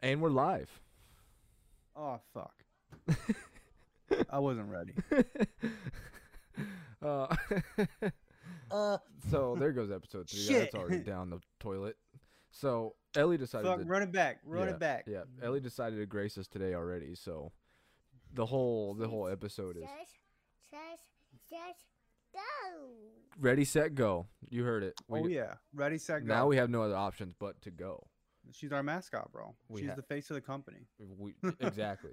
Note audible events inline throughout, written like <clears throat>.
And we're live. Oh fuck. I wasn't ready. <laughs> uh, <laughs> Uh, so there goes episode three. Shit. That's already down the toilet. So Ellie decided fuck, to run it back, run yeah, it back. Yeah, Ellie decided to grace us today already. So the whole the whole episode is go. ready, set, go. You heard it. We, oh yeah, ready, set, go. Now we have no other options but to go. She's our mascot, bro. We She's ha- the face of the company. We <laughs> exactly.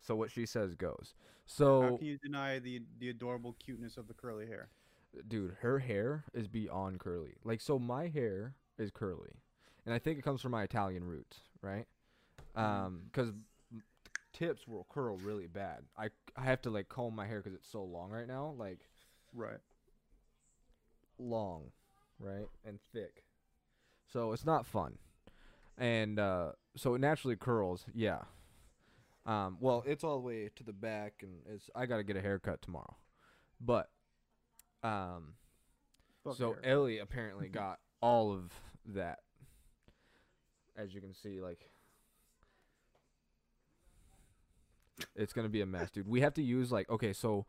So what she says goes. So How can you deny the the adorable cuteness of the curly hair? dude, her hair is beyond curly. Like, so my hair is curly, and I think it comes from my Italian roots, right? Um, because tips will curl really bad. I I have to like comb my hair because it's so long right now, like Right. long, right, and thick. So it's not fun, and uh, so it naturally curls. Yeah. Um, well, it's all the way to the back, and it's I gotta get a haircut tomorrow, but um. Fuck So hair. Ellie apparently <laughs> got all of that. As you can see, like it's gonna be a mess, dude. We have to use like okay, so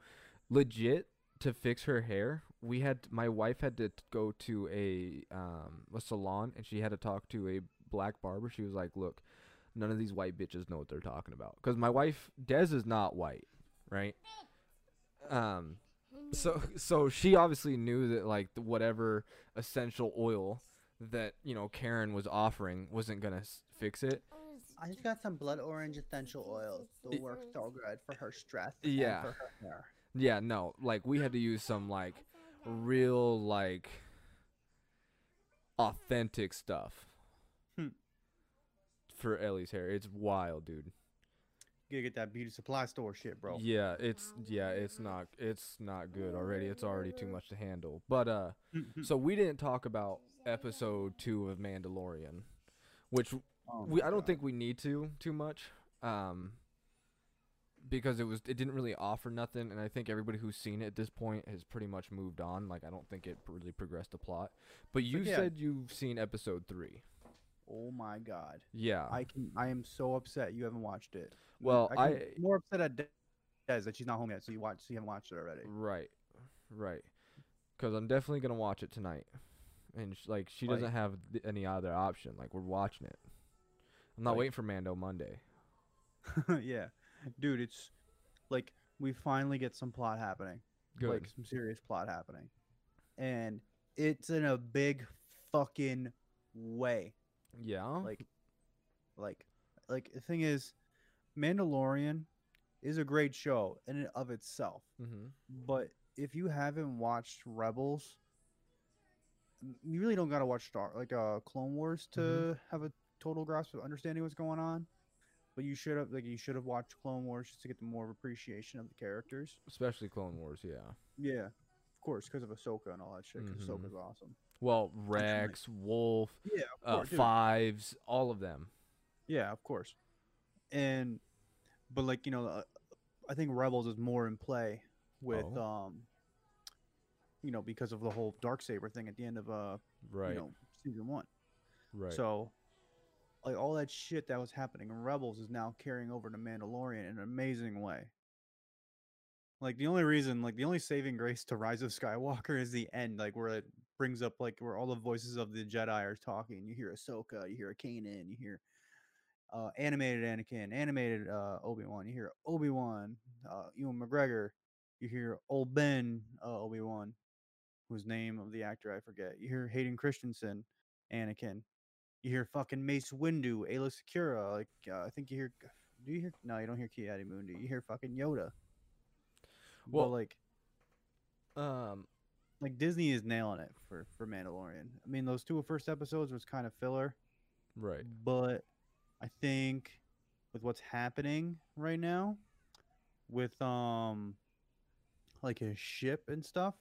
legit to fix her hair, we had my wife had to go to a um a salon and she had to talk to a black barber. She was like, "Look, none of these white bitches know what they're talking about." Because my wife Des is not white, right? Um, so so she obviously knew that like the whatever essential oil that you know Karen was offering wasn't gonna s- fix it. I just got some blood orange essential oils. Y- They'll work so good for her stress. Yeah. For her hair. Yeah, no, like we had to use some like real like authentic stuff. For Ellie's hair. It's wild, dude. You gotta get that beauty supply store shit, bro. Yeah, it's yeah, it's not it's not good already. It's already too much to handle. But uh <laughs> so we didn't talk about episode 2 of Mandalorian, which Oh we I don't God. think we need to too much um because it was it didn't really offer nothing and I think everybody who's seen it at this point has pretty much moved on like I don't think it really progressed the plot but you yeah. said you've seen episode 3 Oh my god. yeah I can. I am so upset you haven't watched it. Well, I, I- more upset at Des that she's not home yet. So you watch. So you haven't watched it already. right right cuz I'm definitely going to watch it tonight and sh- like she Like- doesn't have th- any other option like we're watching it I'm not Like- waiting for Mando Monday <laughs> yeah, dude. It's like we finally get some plot happening. good Like some serious plot happening, and it's in a big fucking way. Yeah Like, like, like the thing is, Mandalorian is a great show in and of itself. mhm But if you haven't watched Rebels, you really don't gotta watch Star like uh Clone Wars to Mhm. have a total grasp of understanding what's going on. But you should have like you should have watched Clone Wars just to get the more appreciation of the characters. especially Clone Wars yeah Yeah, of course, because of Ahsoka and all that shit. Because Mhm. Ahsoka's awesome. Well, Rex, Wolf, Yeah, uh, course. Fives, all of them. Yeah, of course. And but like you know, uh, I think Rebels is more in play with Oh. um, you know, because of the whole dark saber thing at the end of uh, Right, you know, season one. right. So, like all that shit that was happening in Rebels is now carrying over to Mandalorian in an amazing way. Like the only reason, like the only saving grace to Rise of Skywalker is the end, like where it brings up like where all the voices of the Jedi are talking. You hear Ahsoka, you hear Kanan, you hear uh, animated Anakin, animated uh, Obi Wan, you hear Obi Wan, uh, Ewan McGregor, you hear Old Ben uh, Obi Wan, whose name of the actor I forget. You hear Hayden Christensen, Anakin. You hear fucking Mace Windu, Aayla Secura. Like uh, I think you hear. Do you hear? No, you don't hear Ki Mundi. You hear fucking Yoda. Well, Well- like um, like Disney is nailing it for for Mandalorian. I mean, those two first episodes was kind of filler, right. but I think with what's happening right now, with um, like his ship and stuff,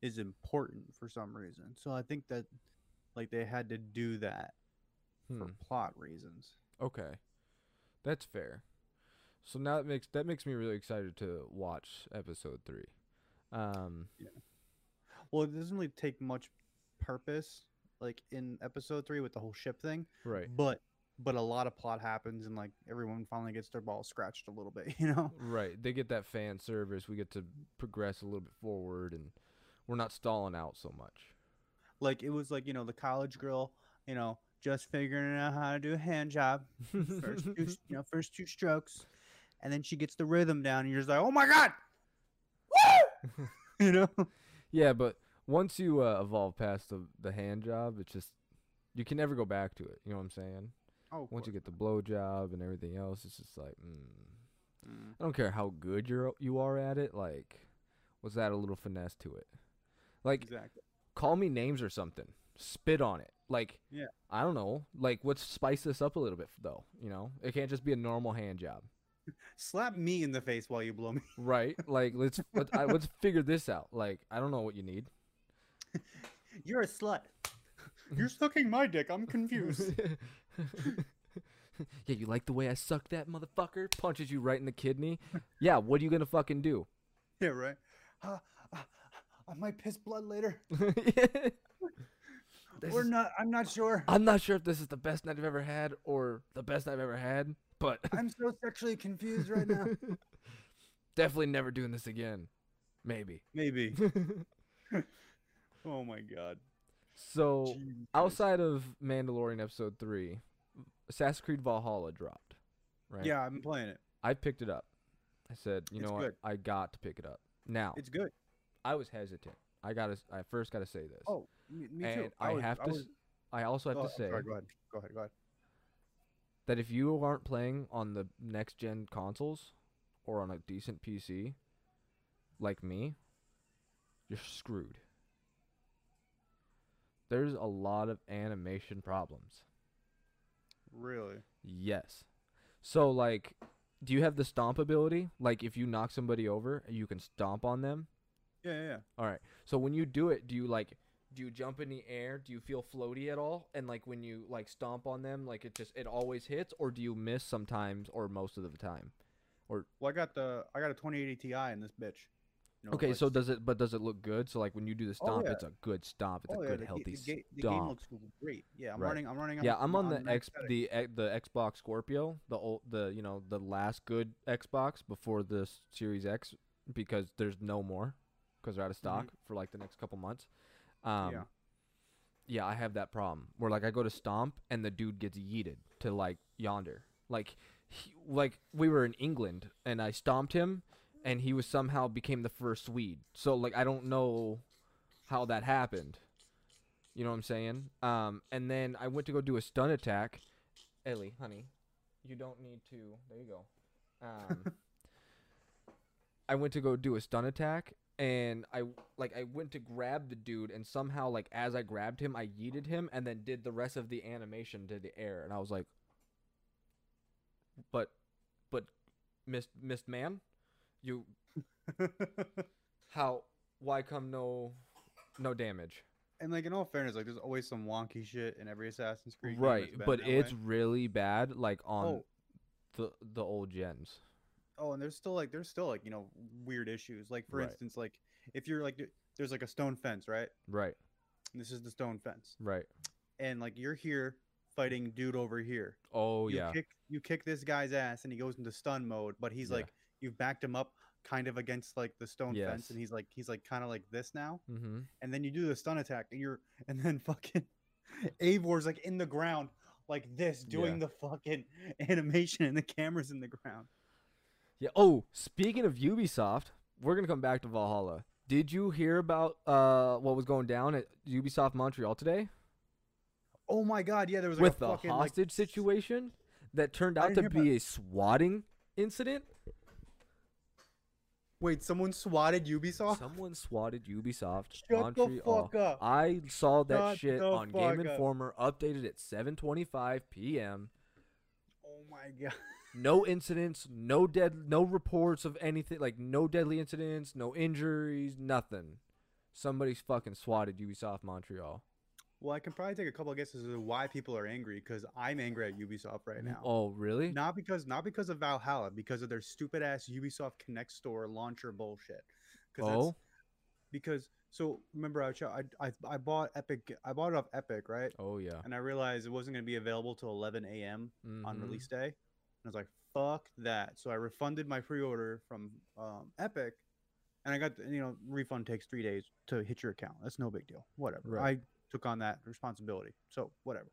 is important for some reason. So I think that like they had to do that for Hmm. plot reasons. Okay, that's fair. So now that makes that makes me really excited to watch episode three. Um, Well, it doesn't really take much purpose, like in episode three with the whole ship thing. right. But but a lot of plot happens and like everyone finally gets their balls scratched a little bit, <laughs> you know? Right. They get that fan service. We get to progress a little bit forward, and we're not stalling out so much. Like it was like, you know, the college girl, you know, just figuring out how to do a hand job. First two, <laughs> you know, first two strokes. And then she gets the rhythm down and you're just like, oh my God. Woo! <laughs> you know? Yeah, but once you uh, evolve past the the hand job, it's just you can never go back to it. You know what I'm saying? Oh, Once you get the blow job and everything else, it's just like, mm, Mm. I don't care how good you're you are at it. Like, was that a little finesse to it? Like, Exactly. call me names or something. Spit on it. Like, Yeah. I don't know. Like, let's spice this up a little bit, though. You know, it can't just be a normal hand job, <laughs> Slap me in the face while you blow me. <laughs> right? like, let's let's, I, let's figure this out. Like, I don't know what you need. <laughs> You're a slut. You're sucking my dick. I'm confused. yeah, you like the way I suck that motherfucker? Punches you right in the kidney. Yeah, what are you gonna fucking do? yeah, right. Uh, uh, I might piss blood later. This or is- not. I'm not sure. I'm not sure if this is the best night I've ever had or the best I've ever had, but <laughs> I'm so sexually confused right now. <laughs> definitely never doing this again. Maybe. Maybe. <laughs> Oh my god. so Jesus outside of Mandalorian episode three, Assassin's Creed Valhalla dropped. Right. Yeah, I'm playing it. I picked it up. I said, you It's know what? I got to pick it up. Now It's good. I was hesitant. I gotta. I first gotta say this. Oh, me, me and too. I, was- have I to. was- s I also have oh, to say sorry, go ahead. Go ahead. Go ahead. That if you aren't playing on the next gen consoles or on a decent PC, like me, you're screwed. There's a lot of animation problems. Really? Yes. So like do you have the stomp ability? Like if you knock somebody over, you can stomp on them? Yeah, yeah. yeah. All right. So when you do it, do you like do you jump in the air? Do you feel floaty at all? And like when you like stomp on them, like it just it always hits or do you miss sometimes or most of the time? Or well, I got the I got a 2080 Ti in this bitch. You know, Okay, like so does it but does it look good? So like when you do the oh, stomp, yeah. it's a good stomp. It's oh a yeah, good the, healthy the, ga- the game looks great. Yeah, I'm Right. running. I'm running. Yeah, I'm on the X the eh, the Xbox Scorpio, the old the you know the last good Xbox before the Series X because there's no more because they're out of mm-hmm. stock for like the next couple months. Um. Yeah. yeah, I have that problem where like I go to stomp and the dude gets yeeted to like yonder, like he, like we were in England and I stomped him and he was somehow became the first Swede. So like I don't know how that happened. You know what I'm saying? Um, and then I went to go do a stun attack. Ellie, honey, you don't need to. There you go. Um, <laughs> I went to go do a stun attack, and I like I went to grab the dude, and somehow like as I grabbed him, I yeeted him, and then did the rest of the animation to the air, and I was like, but, but, missed missed man, you <laughs> how why come no no damage? and like in all fairness, like there's always some wonky shit in every Assassin's Creed. right but it's way. really bad like on Oh. the the old gens Oh, and there's still like there's still like you know weird issues. Like for Right. instance, like if you're like there's like a stone fence, right? right And this is the stone fence, right and like you're here fighting dude over here. oh you yeah kick you kick this guy's ass, and he goes into stun mode. But he's Yeah. like you've backed him up kind of against like the stone Yes. fence, and he's like he's like kind of like this now. mm-hmm And then you do the stun attack, and you're <laughs> and then fucking Eivor's like in the ground like this, doing Yeah. the fucking <laughs> animation, and the camera's in the ground. Yeah oh speaking of ubisoft we're gonna come back to valhalla did you hear about uh what was going down at ubisoft montreal today Oh my god, yeah, there was like with a the fucking like, hostage situation that turned out to be a swatting incident Wait, someone swatted Ubisoft? someone swatted ubisoft Shut the fuck up. i saw that Shut shit on game up. informer updated at 7.25 p.m Oh my god. <laughs> no incidents, no dead, no reports of anything, like no deadly incidents, no injuries, nothing. Somebody's fucking swatted Ubisoft Montreal. Well, I can probably take a couple of guesses as to why people are angry because I'm angry at Ubisoft right now. Oh, really? Not because not because of Valhalla, because of their stupid ass Ubisoft Connect store launcher bullshit. Oh, because So remember, I, I I I bought Epic. I bought it off Epic, right? Oh yeah. And I realized it wasn't going to be available till 11 a.m. on Mhm. release day. And I was like, "Fuck that!" So I refunded my pre-order from um, Epic, and I got the- you know refund takes three days to hit your account. That's no big deal. Whatever. Right. I took on that responsibility, so whatever.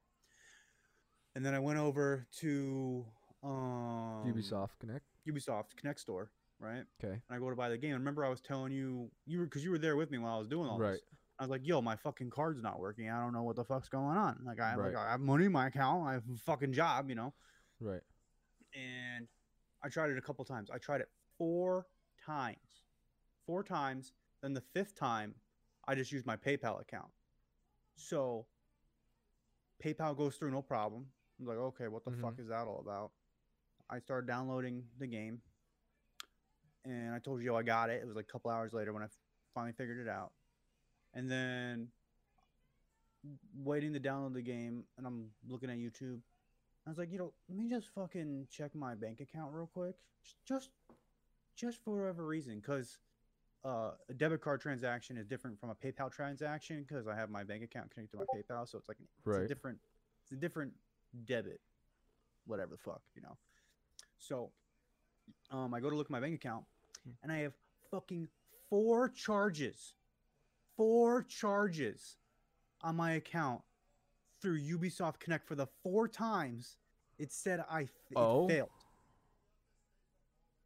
And then I went over to um, Ubisoft Connect. Ubisoft Connect Store, right? Okay. And I go to buy the game. And remember, I was telling you you were because you were there with me while I was doing all Right. this. I was like, "Yo, my fucking card's not working. I don't know what the fuck's going on. Like, I like I have money in my account. I have a fucking job, you know." Right. And I tried it a couple times. I tried it four times, four times. Then the fifth time, I just used my PayPal account. So PayPal goes through no problem. I'm like, okay, what the fuck mm-hmm. is that all about? I started downloading the game, and I told you I got it. It was like a couple hours later when I finally figured it out, and then waiting to download the game, and I'm looking at YouTube. I was like, you know, let me just fucking check my bank account real quick, just just, for whatever reason, because uh, a debit card transaction is different from a PayPal transaction because I have my bank account connected to my PayPal, so it's like it's a Right. different, it's a different debit, whatever the fuck, you know. So, um, I go to look at my bank account, and I have fucking four charges, four charges on my account through Ubisoft Connect for the four times it said I it Oh. failed.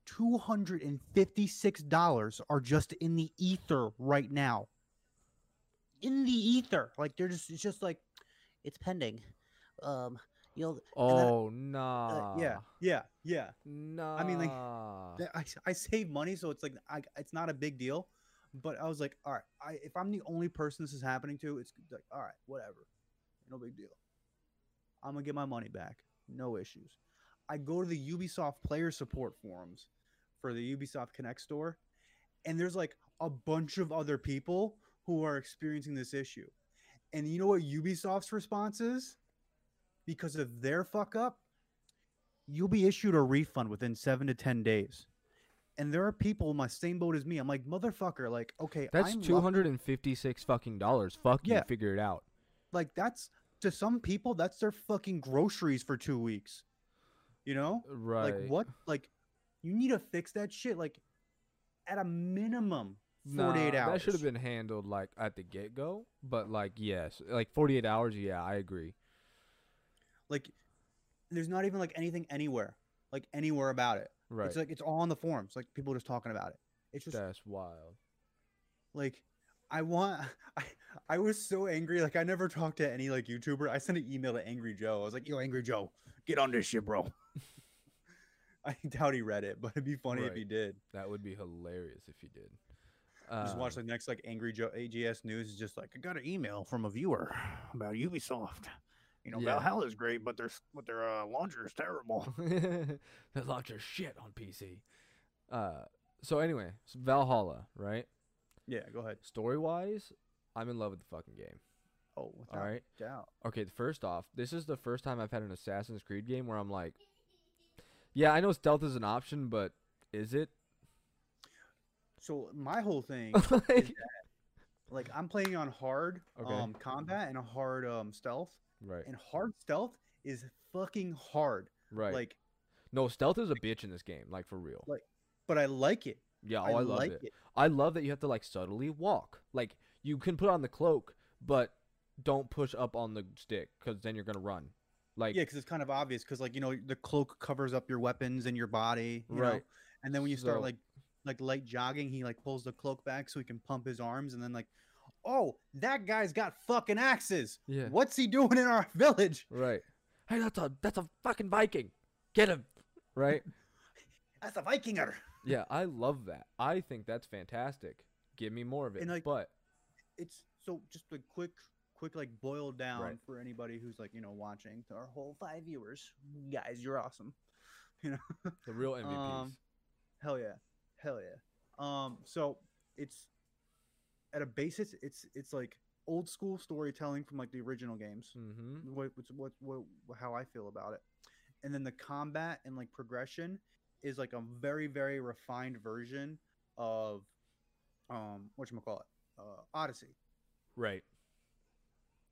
Two hundred and fifty-six dollars are just in the ether right now. In the ether, like they're just—it's just like it's pending. Um, you'll And then, Oh nah. uh, yeah, yeah, yeah. Nah. I mean, like, I, I save money, so it's like I, it's not a big deal. But I was like, all right, I, if I'm the only person this is happening to, it's like, all right, whatever, no big deal. I'm gonna get my money back, no issues. I go to the Ubisoft player support forums for the Ubisoft Connect store, and there's like a bunch of other people who are experiencing this issue. And you know what Ubisoft's response is? Because of their fuck up, you'll be issued a refund within seven to ten days. And there are people in my same boat as me. I'm like, motherfucker, like, okay, That's I'm two hundred and fifty-six fucking dollars. Fuck you. Figure it out. Like, that's to some people, that's their fucking groceries for two weeks. You know, Right. like what? Like, you need to fix that shit. Like, at a minimum, Nah, forty-eight hours. That should have been handled like at the get go. But like yes, like forty-eight hours. Yeah, I agree. like. There's not even like anything anywhere, like anywhere about it. Right. It's like it's all on the forums. Like people just talking about it. It's just That's wild. like I want <laughs> I I was so angry. Like I never talked to any like YouTuber. I sent an email to Angry Joe. I was like, "Yo, Angry Joe, get on this shit, bro." <laughs> I doubt he read it, but it'd be funny if he did. That would be hilarious if he did. Just watch Um, the next like Angry Joe AJS news is just like I got an email from a viewer about Ubisoft. You know, Yeah. Valhalla's great, but their but their uh, launcher is terrible. <laughs> their launcher shit on PC. Uh, so anyway, so Valhalla, right? Yeah, go ahead. Story wise, I'm in love with the fucking game. Oh, without right. doubt. Okay, first off, this is the first time I've had an Assassin's Creed game where I'm like, yeah, I know stealth is an option, but is it? So my whole thing <laughs> Like- like I'm playing on hard Okay. um combat and a hard um stealth. right, and hard stealth is fucking hard. right. Like, no, stealth is a bitch in this game, like for real. Like, but I like it. Yeah, oh, I, love like it. I love that you have to like subtly walk. Like you can put on the cloak, but don't push up on the stick because then you're gonna run. Like Yeah, because it's kind of obvious. Because like you know, the cloak covers up your weapons and your body, you know? Right. And then when you start So- like like light jogging, he like pulls the cloak back so he can pump his arms, and then like, oh, that guy's got fucking axes. yeah, What's he doing in our <laughs> village? right. Hey, that's a that's a fucking Viking. Get him. Right. <laughs> That's a Vikinger. Yeah, I love that. I think that's fantastic. Give me more of it. And, like, but It's so just a quick, quick like boiled down Right. for anybody who's like you know watching to our whole five viewers. Guys, you're awesome. <laughs> You know. the real MVPs. Um, Hell yeah, hell yeah. Um, so it's at a basis, it's it's like old school storytelling from like the original games. mm-hmm. What, what, what, how I feel about it, and then the combat and like progression is like a very very refined version of um what you call it uh, Odyssey, Right.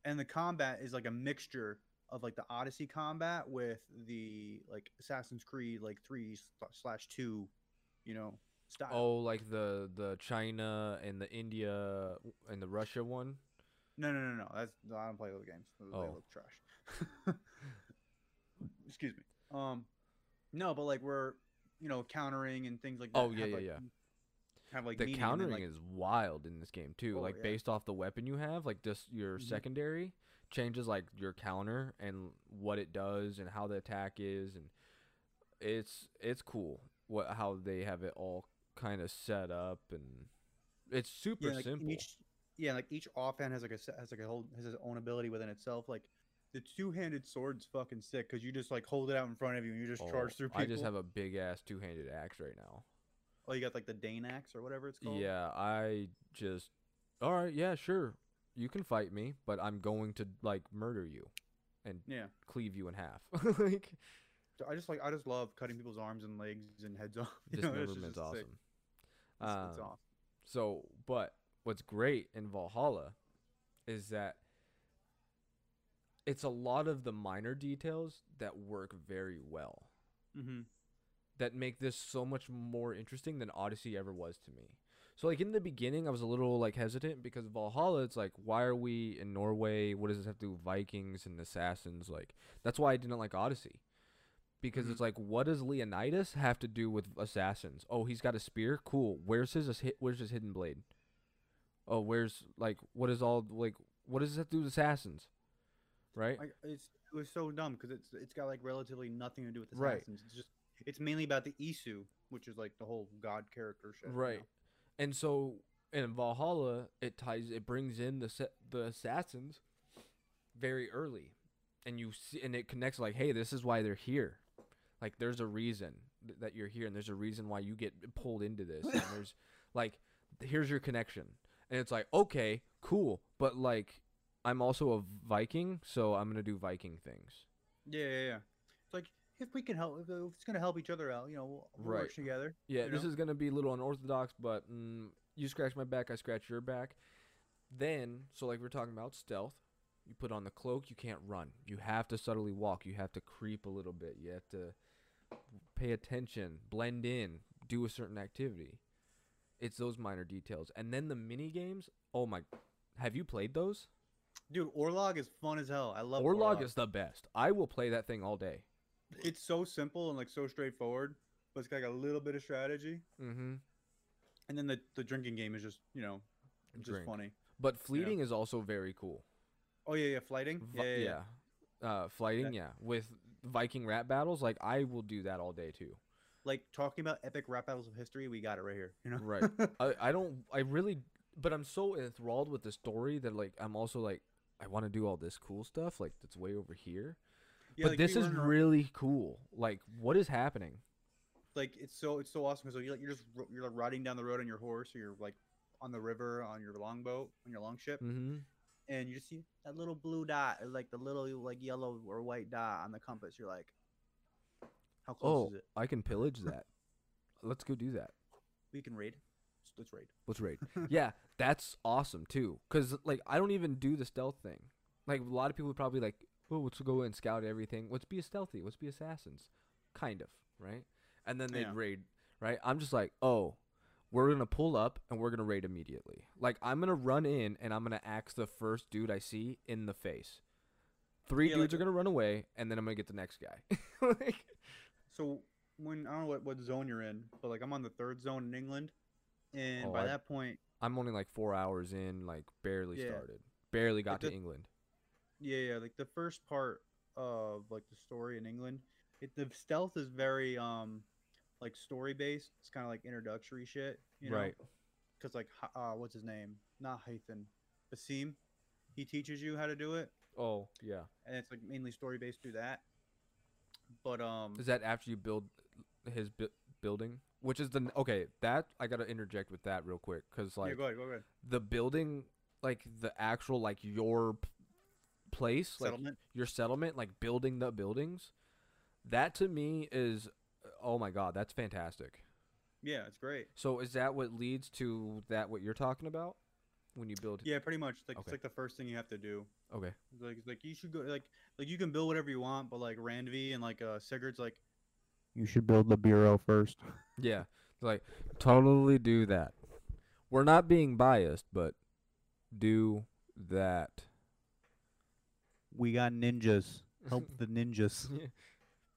and the combat is like a mixture of like the Odyssey combat with the like Assassin's Creed like three slash two, you know, style. Oh, like the the China and the India and the Russia one. No, no, no, no. That's no, I don't play those games. Those, They Oh. look trash. <laughs> Excuse me. Um, no, but like we're you know countering and things like that. Oh, yeah, yeah, like, yeah. Have like the and then, countering like, is wild in this game too. Oh, like yeah. based off the weapon you have, like just your Mhm. secondary changes like your counter and what it does and how the attack is and it's it's cool what how they have it all kind of set up and it's super yeah, like simple. Each, yeah, like each offhand has like a has like a whole has its own ability within itself. Like the two handed sword's fucking sick because you just like hold it out in front of you and you just charge Oh, through people. I just have a big ass two handed axe right now. oh, you got like the Dane axe or whatever it's called. Yeah, I just all right, yeah, sure. You can fight me, but I'm going to like murder you and Yeah. cleave you in half. <laughs> like I just like I just love cutting people's arms and legs and heads off. <laughs> You know, it's just- dismemberment's it's sick. awesome. It's, it's Um, awesome. So, but what's great in Valhalla is that it's a lot of the minor details that work very well Mm-hmm. that make this so much more interesting than Odyssey ever was to me. So like in the beginning I was a little like hesitant because Valhalla it's like why are we in Norway? What does this have to do with Vikings and assassins? Like that's why I didn't like Odyssey. Because Mhm. it's like what does Leonidas have to do with assassins? Oh, he's got a spear. Cool. Where's his where's his hidden blade? Oh, where's like what is all like what does this have to do with assassins? Right? Like it's it was so dumb because it's it's got like relatively nothing to do with Right. assassins. It's just it's mainly about the Isu, which is like the whole god character shit. you Right. know? And so in Valhalla, it ties it brings in the the assassins very early, and you see, and it connects like, hey, this is why they're here. Like, there's a reason that you're here, and there's a reason why you get pulled into this. And <laughs> there's like, here's your connection, and it's like, okay, cool, but like, I'm also a Viking, so I'm gonna do Viking things. Yeah, yeah, yeah. It's like if we can help, if it's gonna help each other out, you know, we'll, we'll Right. work together. Yeah, this know? is gonna be a little unorthodox, but mm, you scratch my back, I scratch your back. Then, so like we're talking about stealth, you put on the cloak, you can't run. You have to subtly walk. You have to creep a little bit. You have to pay attention, blend in, do a certain activity. It's those minor details, and then the mini games. Oh my, have you played those? Dude, Orlog is fun as hell. I love Orlog is the best. I will play that thing all day. It's so simple and like so straightforward, but it's got like a little bit of strategy. Mm-hmm. And then the the drinking game is just you know, just Drink. funny. But fleeting is also very cool. Oh yeah, yeah, flyting. Vi- Yeah, yeah, yeah. Uh, fighting, yeah. With Viking rap battles, like I will do that all day too. Like talking about epic rap battles of history, we got it right here. You know. Right. <laughs> I, I don't. I really. But I'm so enthralled with the story that like I'm also like I want to do all this cool stuff like that's way over here. Yeah, but like, this we is really cool. Like what is happening? like it's so it's so awesome because you're like you're just you're like riding down the road on your horse or you're like on the river on your longboat on your longship Mm-hmm. and you just see that little blue dot or like the little like yellow or white dot on the compass you're like how close Oh, is it I can pillage that. Let's go do that. we can raid let's raid Let's raid. <laughs> yeah, that's awesome too. Cause like I don't even do the stealth thing. Like a lot of people would probably like, oh, let's go and scout everything. Let's be a stealthy. Let's be assassins. Kind of, right? And then they'd Yeah. raid, right? I'm just like, oh, we're gonna pull up and we're gonna raid immediately. Like I'm gonna run in and I'm gonna axe the first dude I see in the face. Three Yeah, dudes like- are gonna run away, and then I'm gonna get the next guy. <laughs> like, so when i don't know what, what zone you're in but like i'm on the third zone in england and Oh, by I- that point I'm only like four hours in, like barely Yeah. started, barely got to the- England. Yeah, yeah, like the first part of like the story in England, it the stealth is very um like story based. It's kind of like introductory shit, you know? Right. Because like uh, what's his name? Not Hytham, Basim. He teaches you how to do it, Oh yeah. and it's like mainly story based through that. But um, Is that after you build his bu- building? Which is the okay? That I gotta interject with that real quick because yeah, like go ahead, go ahead. the building, like the actual like your p- place, like your settlement, like building the buildings. That to me is, oh my god, that's fantastic. yeah, it's great. So is that what leads to that what you're talking about? when you build? Yeah, pretty much. Like Okay. it's like the first thing you have to do. Okay. It's Like it's like you should go like like you can build whatever you want, but like Randvi and like uh Sigurd's like you should build the bureau first. Yeah. Like totally do that. We're not being biased, but do that. We got ninjas. Help the ninjas.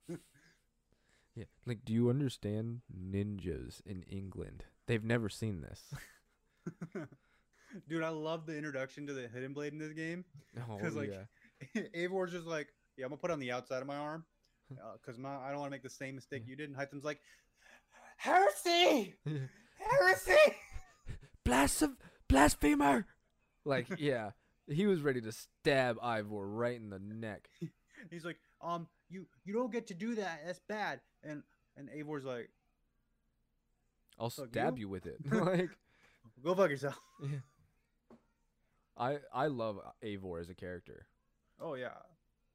<laughs> yeah. Like, do you understand ninjas in England? They've never seen this. <laughs> Dude, I love the introduction to the hidden blade in this game. Oh, 'Cause, like, yeah. <laughs> Eivor's just like, yeah, I'm gonna put it on the outside of my arm, because my I don't want to make the same mistake you did. And Hytham's like, heresy, heresy. <laughs> Blasph- blasphemer! Like, <laughs> yeah. He was ready to stab Eivor right in the neck. <laughs> He's like, um, you you don't get to do that. That's bad. And and Eivor's like, I'll stab you. you with it. like, go fuck yourself. I I love Avor as a character. Oh yeah.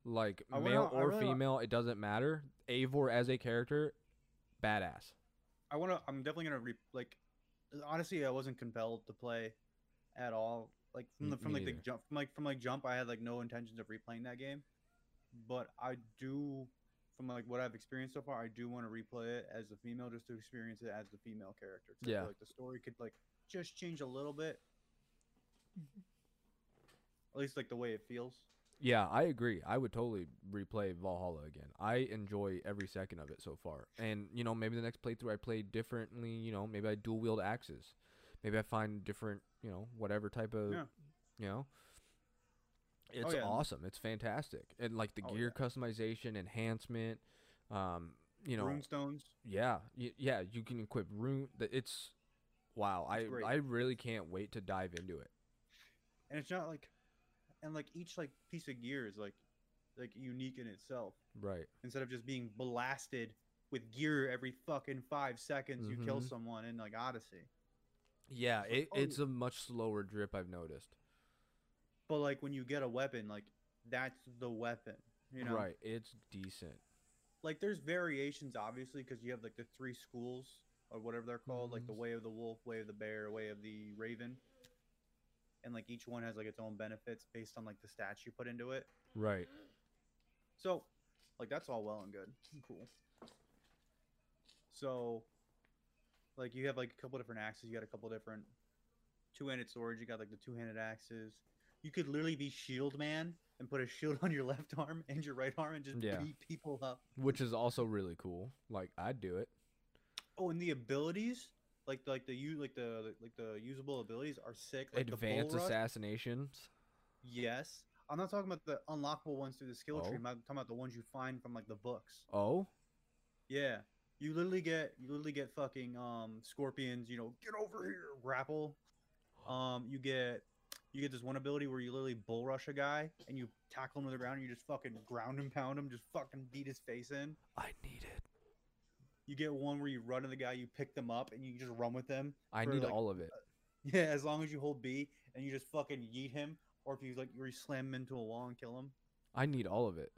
Like I wanna- male or really wa- female, it doesn't matter. Eivor as a character, badass. I want to. I'm definitely gonna re like. Honestly, I wasn't compelled to play at all. Like from the from me like the jump from like from like jump, I had like no intentions of replaying that game. But I do, from like what I've experienced so far, I do want to replay it as a female just to experience it as the female character. I feel Yeah. like the story could like just change a little bit. Mm-hmm. At least like the way it feels. Yeah, I agree. I would totally replay Valhalla again. I enjoy every second of it so far. And, you know, maybe the next playthrough I play differently, you know, maybe I dual wield axes. Maybe I find different, you know, whatever type of, Yeah. you know. It's yeah. awesome. It's fantastic. And like the Oh, gear customization, enhancement, um, you know, Runestones. yeah, yeah, you can equip rune. It's wow. I great. I really can't wait to dive into it. and it's not like and like each like piece of gear is like like unique in itself Right. instead of just being blasted with gear every fucking five seconds you kill Mhm. someone in like odyssey Yeah, like, it, oh, it's a much slower drip I've noticed. but like when you get a weapon like that's the weapon you know Right, it's decent. like there's variations obviously because you have like the three schools or whatever they're called like the Mhm. way of the wolf way of the bear way of the raven and like each one has like its own benefits based on like the stats you put into it Right. So, like that's all well and good. <laughs> Cool. So, like you have like a couple different axes. You got a couple different two-handed swords. You got like the two-handed axes. You could literally be Shield Man and put a shield on your <laughs> left arm and your right arm and just Yeah. beat people up. Which is also really cool. Like I'd do it. Oh, and the abilities, like like the you like the like the usable abilities are sick. Like the Advanced rush, assassinations. Yes. I'm not talking about the unlockable ones through the skill tree. Oh. I'm talking about the ones you find from like the books. Oh, Yeah. You literally get you literally get fucking um scorpions, you know, get over here, grapple. Um you get you get this one ability where you literally bull rush a guy and you tackle him to the ground and you just fucking ground and pound him, just fucking beat his face in. I need it. You get one where you run to the guy, you pick them up and you just run with them. I for, need like, all of it. <laughs> Yeah, as long as you hold B and you just fucking yeet him, or if you like you slam him into a wall and kill him. I need all of it.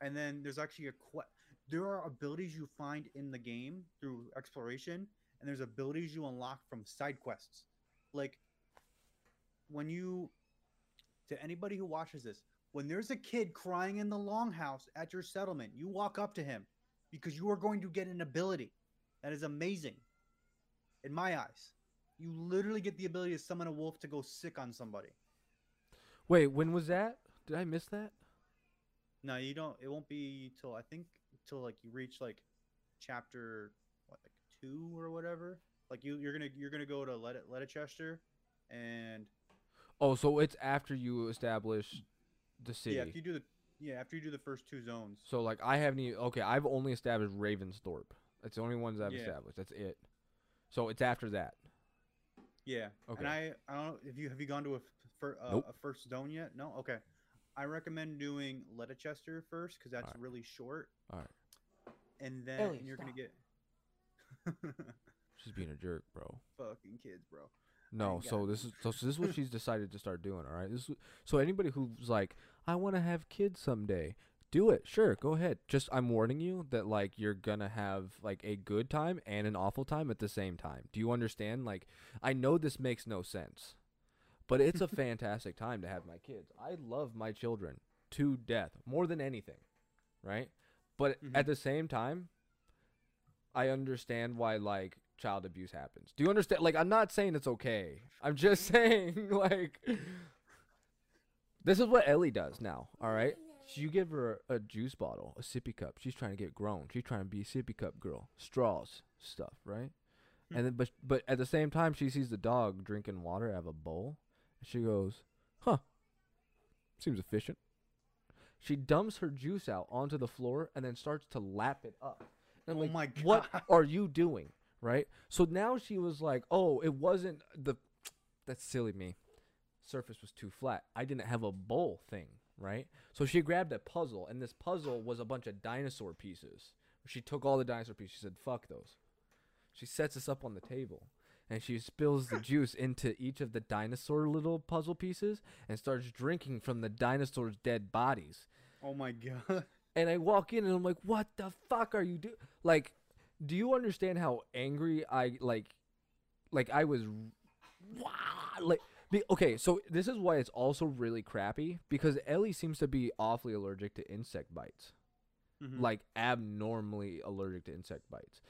and then there's actually a que- there are abilities you find in the game through exploration and there's abilities you unlock from side quests like when you to anybody who watches this when there's a kid crying in the longhouse at your settlement you walk up to him because you are going to get an ability that is amazing in my eyes you literally get the ability to summon a wolf to go sick on somebody Wait, when was that? Did I miss that? No, you don't. It won't be till I think till like you reach like chapter what like two or whatever. Like you you're gonna you're gonna go to Let Letchester, and Oh, so it's after you establish the city. yeah, if you do the yeah after you do the first two zones. So like I haven't even okay, I've only established Ravensthorpe. That's the only ones I've Yeah. established. That's it. So it's after that. Yeah. Okay. And I I don't know if you have you gone to a f- fir- uh, Nope. a first zone yet? No. Okay. I recommend doing Letchester first because that's Alright. really short. Alright. And then Ellie, and you're gonna get She's being a jerk, bro. <laughs> fucking kids, bro. No, so this is so, so this is what <laughs> she's decided to start doing. All right, this is, so anybody who's like, I want to have kids someday, do it. Sure, go ahead. Just I'm warning you that like you're gonna have like a good time and an awful time at the same time. Do you understand? Like, I know this makes no sense, But it's a <laughs> fantastic time to have my kids. I love my children to death more than anything, right? But Mhm. at the same time, I understand why like child abuse happens. Do you understand? Like, I'm not saying it's okay. I'm just <laughs> saying like this is what Ellie does now. All right, you give her a juice bottle, a sippy cup. She's trying to get grown. She's trying to be a sippy cup girl. Straws, stuff, right? And then, but but at the same time, she sees the dog drinking water out of a bowl. And she goes, "Huh, seems efficient." She dumps her juice out onto the floor and then starts to lap it up. And I'm Oh like, my "What are you doing?" Right? So now she was like, "Oh, it wasn't the that's silly me. Surface was too flat. I didn't have a bowl thing, right? So she grabbed a puzzle, and this puzzle was a bunch of dinosaur pieces. She took all the dinosaur pieces. She said, "Fuck those." She sets us up on the table, and she spills the juice into each of the dinosaur little puzzle pieces and starts drinking from the dinosaurs' dead bodies. Oh my <laughs> god. And I walk in, and I'm like, "What the fuck are you doing?" Like, do you understand how angry I like? Like I was, wow, like. Okay, so this is why it's also really crappy because Ellie seems to be awfully allergic to insect bites Mhm. like abnormally allergic to insect bites.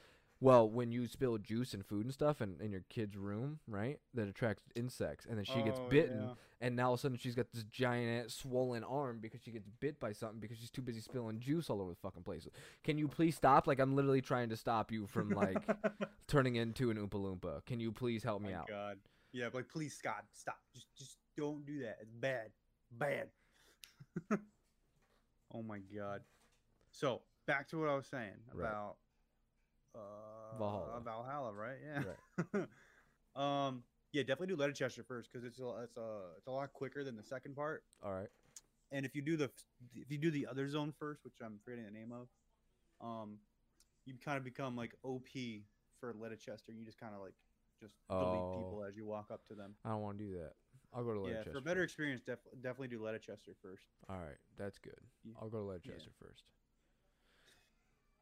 Well, when you spill juice and food and stuff in, in your kid's room, right, that attracts insects, and then she gets Oh, bitten, yeah. and now all of a sudden she's got this giant ass swollen arm because she gets bit by something because she's too busy spilling juice all over the fucking place. Can you please stop? Like, I'm literally trying to stop you from, like, <laughs> turning into an Oompa Loompa. Can you please help me my out? god. Yeah, but like, please, Scott, stop. Just, just don't do that. It's bad, bad. <laughs> oh my god. So back to what I was saying Right. about uh Valhalla. Valhalla, right? Yeah. <laughs> um. Yeah, definitely do Leicester first because it's a, it's a it's a lot quicker than the second part. All right. And if you do the if you do the other zone first, which I'm forgetting the name of, um, you kind of become like OP for Leicester. You just kind of like just delete people Oh. as you walk up to them. I don't want to do that. I'll go to Yeah, Leicester. for better experience, def- definitely do Leicester first. All right, that's good. Yeah. I'll go to Leicester first.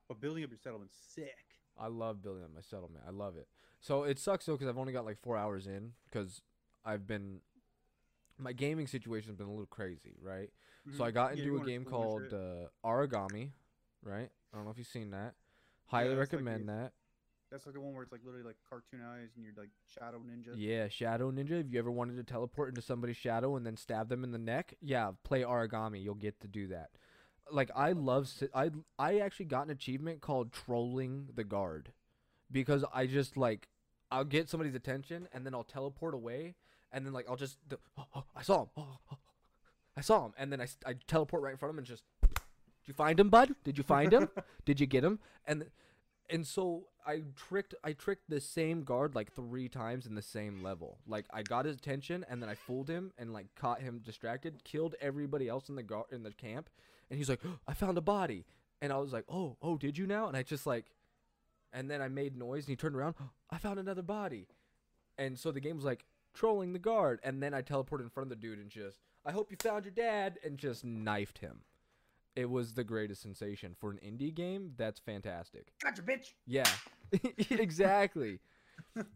But building up your settlement's sick. I love building up my settlement. I love it. So it sucks though because I've only got like four hours in because I've been my gaming situation's been a little crazy, right? So I got into you a game called uh, Aragami, right? I don't know if you've seen that. Highly Yeah, like recommend the- that. That's like the one where it's like literally like cartoon eyes and you're like Shadow Ninja. Yeah, Shadow Ninja. If you ever wanted to teleport into somebody's shadow and then stab them in the neck, yeah, play Aragami. You'll get to do that. Like I love I I actually got an achievement called trolling the guard because I just like I'll get somebody's attention and then I'll teleport away and then like I'll just oh, oh, <gasps> I saw him. Oh, <gasps> I saw him and then I, I teleport right in front of him and just Did you find him, bud? Did you find him? <laughs> Did you get him? And and so I tricked I tricked the same guard like three times in the same level. Like I got his attention and then I fooled him and like caught him distracted, killed everybody else in the guard in the camp, and he's like, "I found a body." And I was like, "Oh, oh, did you now?" And I just like and then I made noise and he turned around, "I found another body." And so the game was like trolling the guard and then I teleported in front of the dude and just, "I hope you found your dad," and just knifed him. It was the greatest sensation for an indie game. That's fantastic. Gotcha, bitch. Yeah, <laughs> exactly.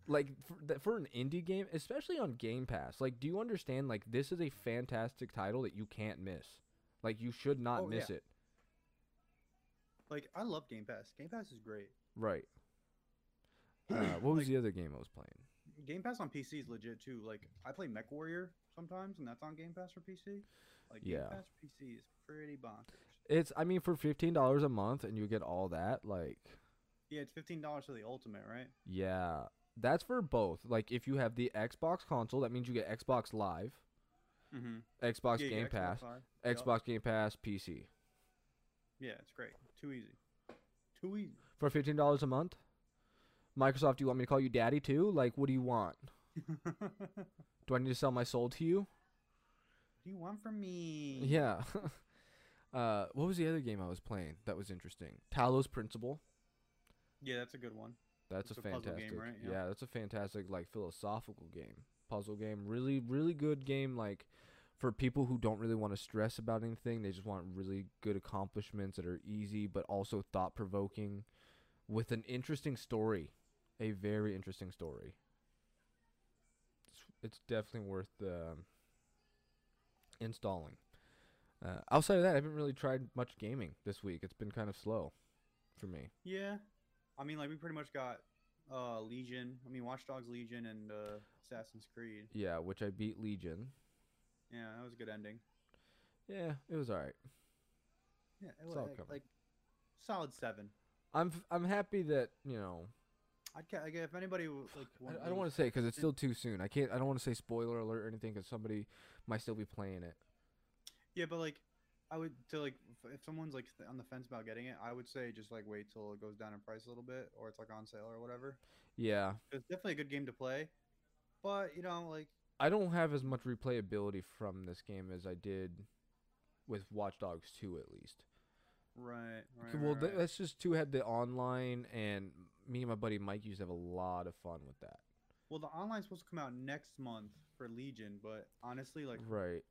like for, for an indie game, especially on Game Pass. Like, do you understand? Like, this is a fantastic title that you can't miss. Like, you should not Oh, miss yeah. it. Like I love Game Pass. Game Pass is great. Right. <clears throat> Uh, what was Like- the other game I was playing? Game Pass on PC is legit too. Like I play MechWarrior sometimes, and that's on Game Pass for PC. Like Game Yeah. Pass for PC is pretty bonkers. It's. I mean, for fifteen dollars a month, and you get all that. Like, Yeah, it's fifteen dollars for the ultimate, right? yeah, that's for both. Like, if you have the Xbox console, that means you get Xbox Live, Mm-hmm. Xbox yeah, Game Pass. Yup. Xbox Game Pass, PC. Yeah, it's great. Too easy. Too easy. for fifteen dollars a month. Microsoft, do you want me to call you daddy too? Like, what do you want? <laughs> Do I need to sell my soul to you? What do you want from me? Yeah. <laughs> uh, what was the other game I was playing that was interesting? Talos Principle. Yeah, that's a good one. That's It's a a fantastic. game, right? Yeah. Yeah, that's a fantastic like philosophical game, puzzle game. Really, really good game. Like for people who don't really want to stress about anything, they just want really good accomplishments that are easy but also thought provoking, with an interesting story, a very interesting story. It's it's definitely worth um, installing. Uh, outside of that, I haven't really tried much gaming this week. It's been kind of slow for me. Yeah, I mean, like we pretty much got uh Legion. I mean, Watch Dogs Legion and uh, Assassin's Creed. Yeah, which I beat Legion. Yeah, that was a good ending. Yeah, it was alright. Yeah, it was all like, like solid seven. I'm f- I'm happy that you know. I'd ca- like, if anybody like <sighs> I, I don't want to say because it's still too soon. I can't. I don't want to say spoiler alert or anything because somebody might still be playing it. Yeah, but like, I would to like if, someone's like on the fence about getting it, I would say just like wait till it goes down in price a little bit, or it's like on sale or whatever. Yeah, It's definitely a good game to play, but you know, like I don't have as much replayability from this game as I did with Watch Dogs 2 at least. right, right. Well, right, th- that's just 2 had the online, and me and my buddy Mike used to have a lot of fun with that. well, the online's supposed to come out next month for Legion, but honestly, like, Right.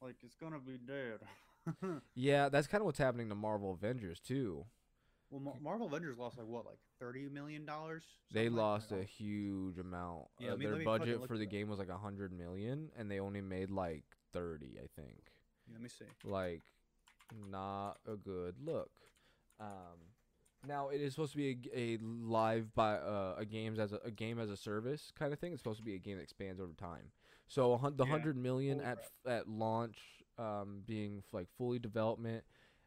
like it's gonna be dead. <laughs> <laughs> Yeah, that's kind of what's happening to Marvel Avengers too. well, Mar- Marvel Avengers lost like what, like thirty million dollars? They lost a huge amount. Yeah, Uh, let me- their let me fucking budget for the game was like a hundred million, and they only made like thirty, I think. Let me see. like not a good look. Um, now it is supposed to be a live by uh, a games as a, a game as a service kind of thing. It's supposed to be a game that expands over time. So a hun- the Yeah. hundred million Holy at f- at launch, um, being like fully development,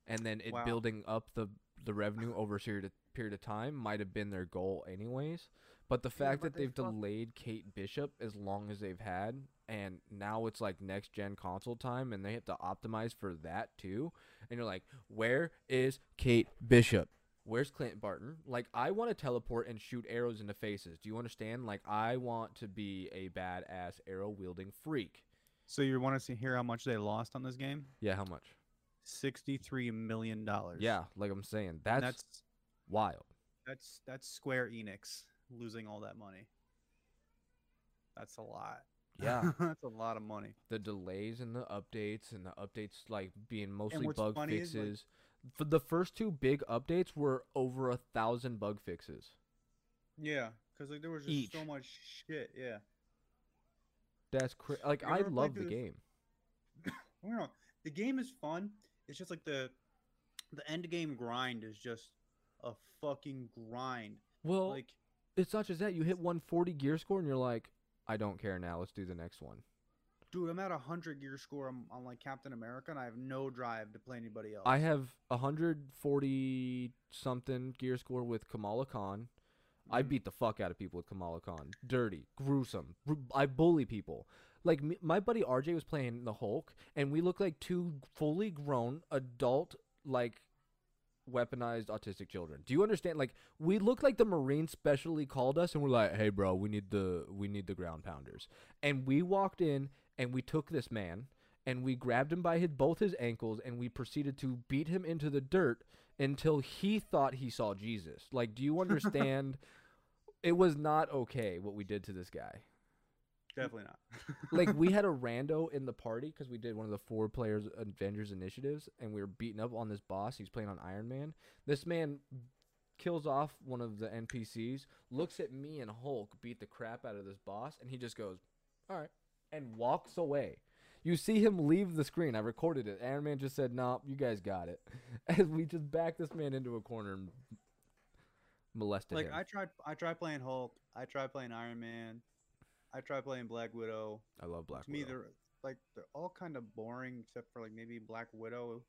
and then it Wow. building up the the revenue over a period of, period of time might have been their goal anyways. But the fact but that they they've fuck- delayed Kate Bishop as long as they've had, and now it's like next gen console time, and they have to optimize for that too. And you're like, where is Kate Bishop? Where's Clint Barton? Like, I want to teleport and shoot arrows into faces. Do you understand? Like, I want to be a badass arrow wielding freak. So you want to see hear how much they lost on this game? Yeah, how much? Sixty-three million dollars. Yeah, like I'm saying, that's, that's wild. that's that's Square Enix losing all that money. That's a lot. Yeah. <laughs> that's a lot of money. the delays and the updates and the updates like being mostly bug is, like- fixes. For the first two big updates were over a thousand bug fixes. Yeah, because like there was just Each. so much shit. Yeah. That's cra- like I love the game. <coughs> I don't know. The game is fun. It's just like the the end game grind is just a fucking grind. Well, like it's not just that you hit 140 gear score and you're like, I don't care now. Let's do the next one. dude, I'm at a hundred gear score on, on like Captain America, and I have no drive to play anybody else. I have 140 something gear score with Kamala Khan. I beat the fuck out of people with Kamala Khan. Dirty, gruesome. I bully people. Like my buddy RJ was playing the Hulk, and we looked like two fully grown adult, like weaponized autistic children. Do you understand? Like we look like the Marines specially called us, and we're like, "Hey, bro, we need the we need the ground pounders." And we walked in, and we took this man, and we grabbed him by his both his ankles, and we proceeded to beat him into the dirt until he thought he saw Jesus. Like, do you <laughs> understand? it was not okay what we did to this guy. Definitely not. <laughs> Like, we had a rando in the party because we did one of the four players Avengers initiatives, and we were beating up on this boss. He's playing on Iron Man. This man kills off one of the NPCs, looks at me and Hulk beat the crap out of this boss, and he just goes, "All right," and walks away. You see him leave the screen. I recorded it. Iron Man just said, "Nah, you guys got it," <laughs> as we just backed this man into a corner and molested like him. I tried, I tried playing Hulk. I tried playing Iron Man. I tried playing Black Widow. I love Black to me, they're like they're all kind of boring, except for like maybe Black Widow.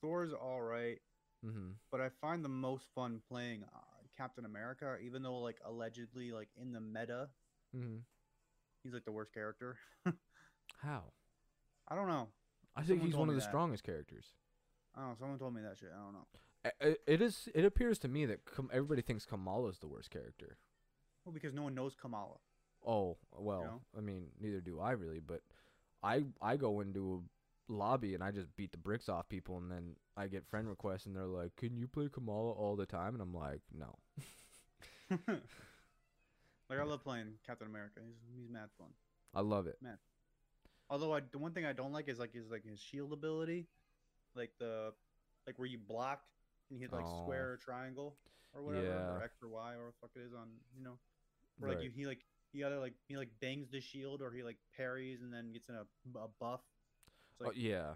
Thor's all right, mm-hmm. but I find the most fun playing uh, Captain America, even though like allegedly like in the meta, Mm-hmm. he's like the worst character. <laughs> How? I don't know. I think Someone he's one of the that. strongest characters. I don't know. Someone told me that shit. I don't know. It is. It appears to me that Kam- everybody thinks Kamala is the worst character. Well, because no one knows Kamala. Oh well, know? I mean, neither do I really. But I I go into a lobby and I just beat the bricks off people, and then I get friend requests, and they're like, "Can you play Kamala all the time?" And I'm like, "No." <laughs> <laughs> like I love playing Captain America. He's he's mad fun. I love it. Although I, the one thing I don't like is like his like his shield ability, like the like where you block and you hit like Oh. square or triangle or whatever Yeah. or X or Y or fuck it is on you know where like you he like he either like he like bangs the shield or he like parries and then gets in a, a buff. It's Oh, yeah.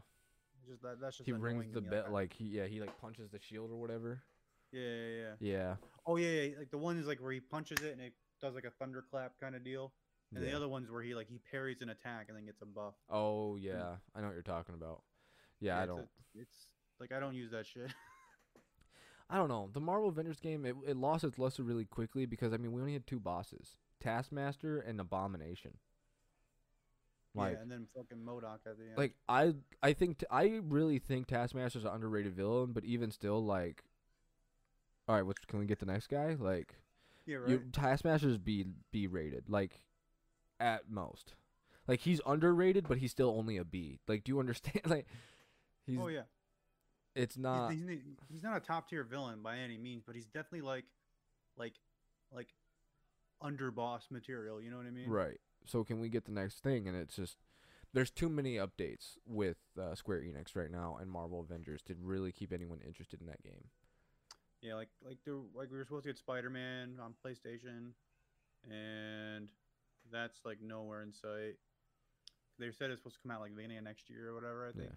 just that, that's just He rings the bell I- like he yeah he like punches the shield or whatever. yeah, yeah, yeah. Yeah. Oh yeah, yeah, like the one is like where he punches it and it does like a thunderclap kind of deal, and yeah. the other one's where he like he parries an attack and then gets a buff. Oh yeah, I know what you're talking about. Yeah, I don't. it's like I don't use that shit. <laughs> I don't know. The Marvel Avengers game it, it lost its luster really quickly because I mean we only had two bosses, Taskmaster and Abomination. Like yeah, and then fucking MODOK at the end. like I I think t- I really think Taskmaster's an underrated villain, but even still like. All right, which can we get the next guy? Like, yeah, right. you, Taskmaster's B B rated, like, at most. Like he's underrated, but he's still only a B. Like, do you understand? <laughs> Like, he's oh yeah, it's not. he's, he's not a top tier villain by any means, but he's definitely like, like, like, underboss material. You know what I mean? Right. So can we get the next thing? And it's just there's too many updates with uh, Square Enix right now and Marvel Avengers to really keep anyone interested in that game. Yeah, like like there like we were supposed to get Spider Man on PlayStation, and that's like nowhere in sight. They said it's supposed to come out like the beginning of next year or whatever. I think. Yeah.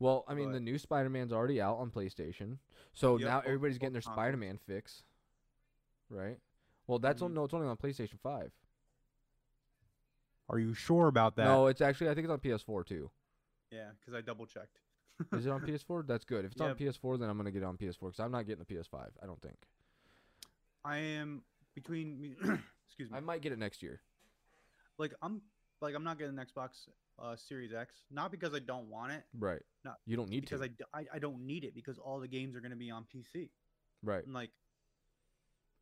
Well, I mean, the new Spider-Man's already out on PlayStation, so Yep, now everybody's both getting their consoles. Spider-Man fix, right? Well, that's on Mhm. no, it's only on PlayStation Five. Are you sure about that? No, it's actually I think it's on PS4 too. Yeah, because I double checked. <laughs> Is it on PS4? That's good. If it's on PS4, then I'm gonna get it on PS4 because I'm not getting the PS5. I don't think. I am between me. <clears throat> excuse me. I might get it next year. Like I'm like I'm not getting an Xbox uh, Series X, not because I don't want it, Right. No, You don't need because to. I don't need it because all the games are gonna be on PC. right. And like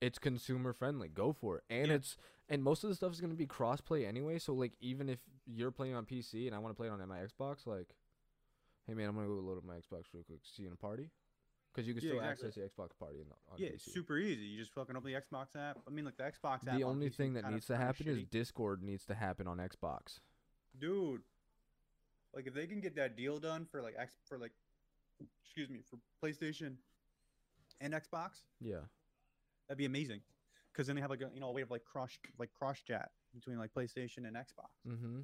it's consumer friendly. Go for it. And Yeah. it's and most of the stuff is gonna be crossplay anyway. So like even if you're playing on PC and I want to play it on my Xbox, like, hey man, I'm gonna go load up my Xbox real quick. See you in a party, because you can Yeah, still exactly. access the Xbox party the, on yeah, PC. it's super easy. You just fucking open the Xbox app. I mean, like the Xbox app. the on only thing that needs to happen is shitty. Discord needs to happen on Xbox. dude. Like if they can get that deal done for like X for like, excuse me, for PlayStation and Xbox, Yeah. that'd be amazing. Because then they have like a you know a way of like cross like cross chat between like PlayStation and Xbox, Mm-hmm.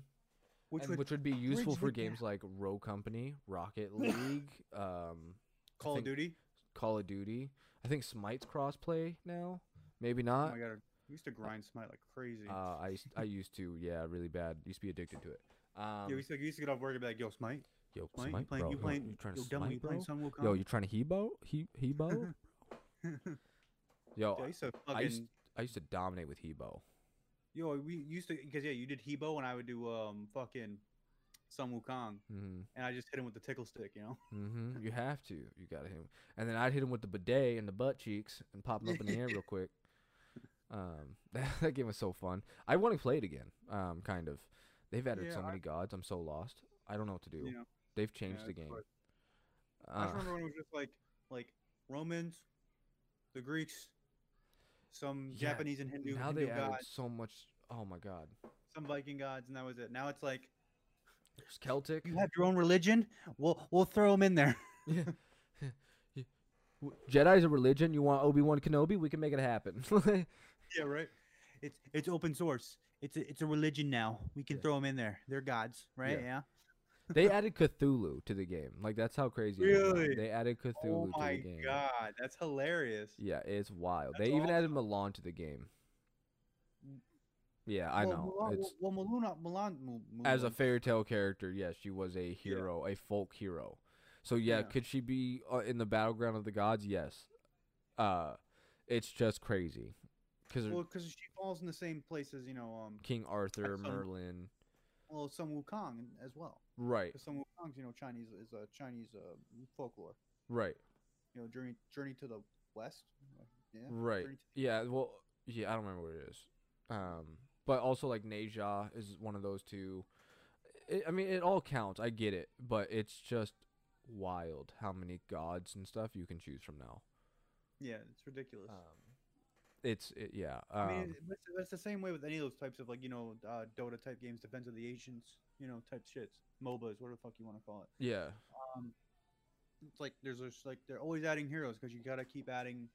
which and would which would be useful for the gap. games like Rogue Company, Rocket <laughs> League, um, Call of Duty. Call of Duty. I think Smite's crossplay now. Maybe Oh not. my god, we used to grind Smite like crazy. Uh, I used, I used to, yeah, really bad. Used to be addicted to it. Um, yeah, we used to, we used to get off work and be like, "Yo, Smite, yo, Smite, Smite, you playing, bro. you yo, playing, you trying to yo, you smite, bro? playing Yo, you trying to He Bo? He, hebo? <laughs> yo, yeah, I used to fucking, I used, I used to dominate with He Bo. yo, we used to, because yeah, you did He Bo and I would do um fucking Sun Wukong, Mm-hmm. and I just hit him with the tickle stick, you know. Mm-hmm. You have to. You gotta hit him. And then I'd hit him with the bidet and the butt cheeks and pop him up in the air real quick. <laughs> Um, that, <laughs> that game was so fun. I want to play it again. Um, kind of. They've added Yeah, so I- many gods. I'm so lost. I don't know what to do. You know, They've changed yeah, the game. hard. I Uh, just remember when it was just like like Romans, the Greeks, some Yeah, Japanese and Hindu, now Hindu they added gods, so much. Oh my god. some Viking gods, and that was it. Now it's like There's Celtic. you have your own religion. We'll we'll throw them in there. <laughs> Yeah. <laughs> Y- w- Jedi's a religion. You want Obi Wan Kenobi? We can make it happen. <laughs> yeah, right. It's it's open source. It's a, it's a religion now. We can Yeah. throw them in there. They're gods, right? Yeah. Yeah. they added Cthulhu to the game. Like that's how crazy. it is now. Really? They added Oh Cthulhu to the game. Oh my god, that's hilarious. Yeah, it's wild. That's they even added Milan to the game. Yeah, I Well, know. Mulan, well, Maluna, Milan, Mu- as a Mulan- fairy tale character. Yes, she was a hero, a folk hero. So yeah, Yeah. could she be uh, in the battleground of the gods? Yes. Uh, it's just crazy because well, because she falls in the same place as you know, um, King Arthur, some- Merlin. well, Sun Wukong as well. Right, Sun Wukong's you know Chinese is a Chinese uh, folklore. right, You know, journey journey to the west. uh, Yeah. right. To- Yeah. Well, yeah. I don't remember what it is. Um, but also like Ne Zha is one of those two. It, I mean, it all counts. I get it, but it's just wild how many gods and stuff you can choose from now. yeah, it's ridiculous. Um, it's it, yeah. I mean, Um, it- it's, it's the same way with any of those types of like you know uh, Dota type games, Defense of the Ancients, you know, type shits, MOBAs, whatever the fuck you want to call it. yeah. Um, it's like there's just like they're always adding heroes because you gotta keep adding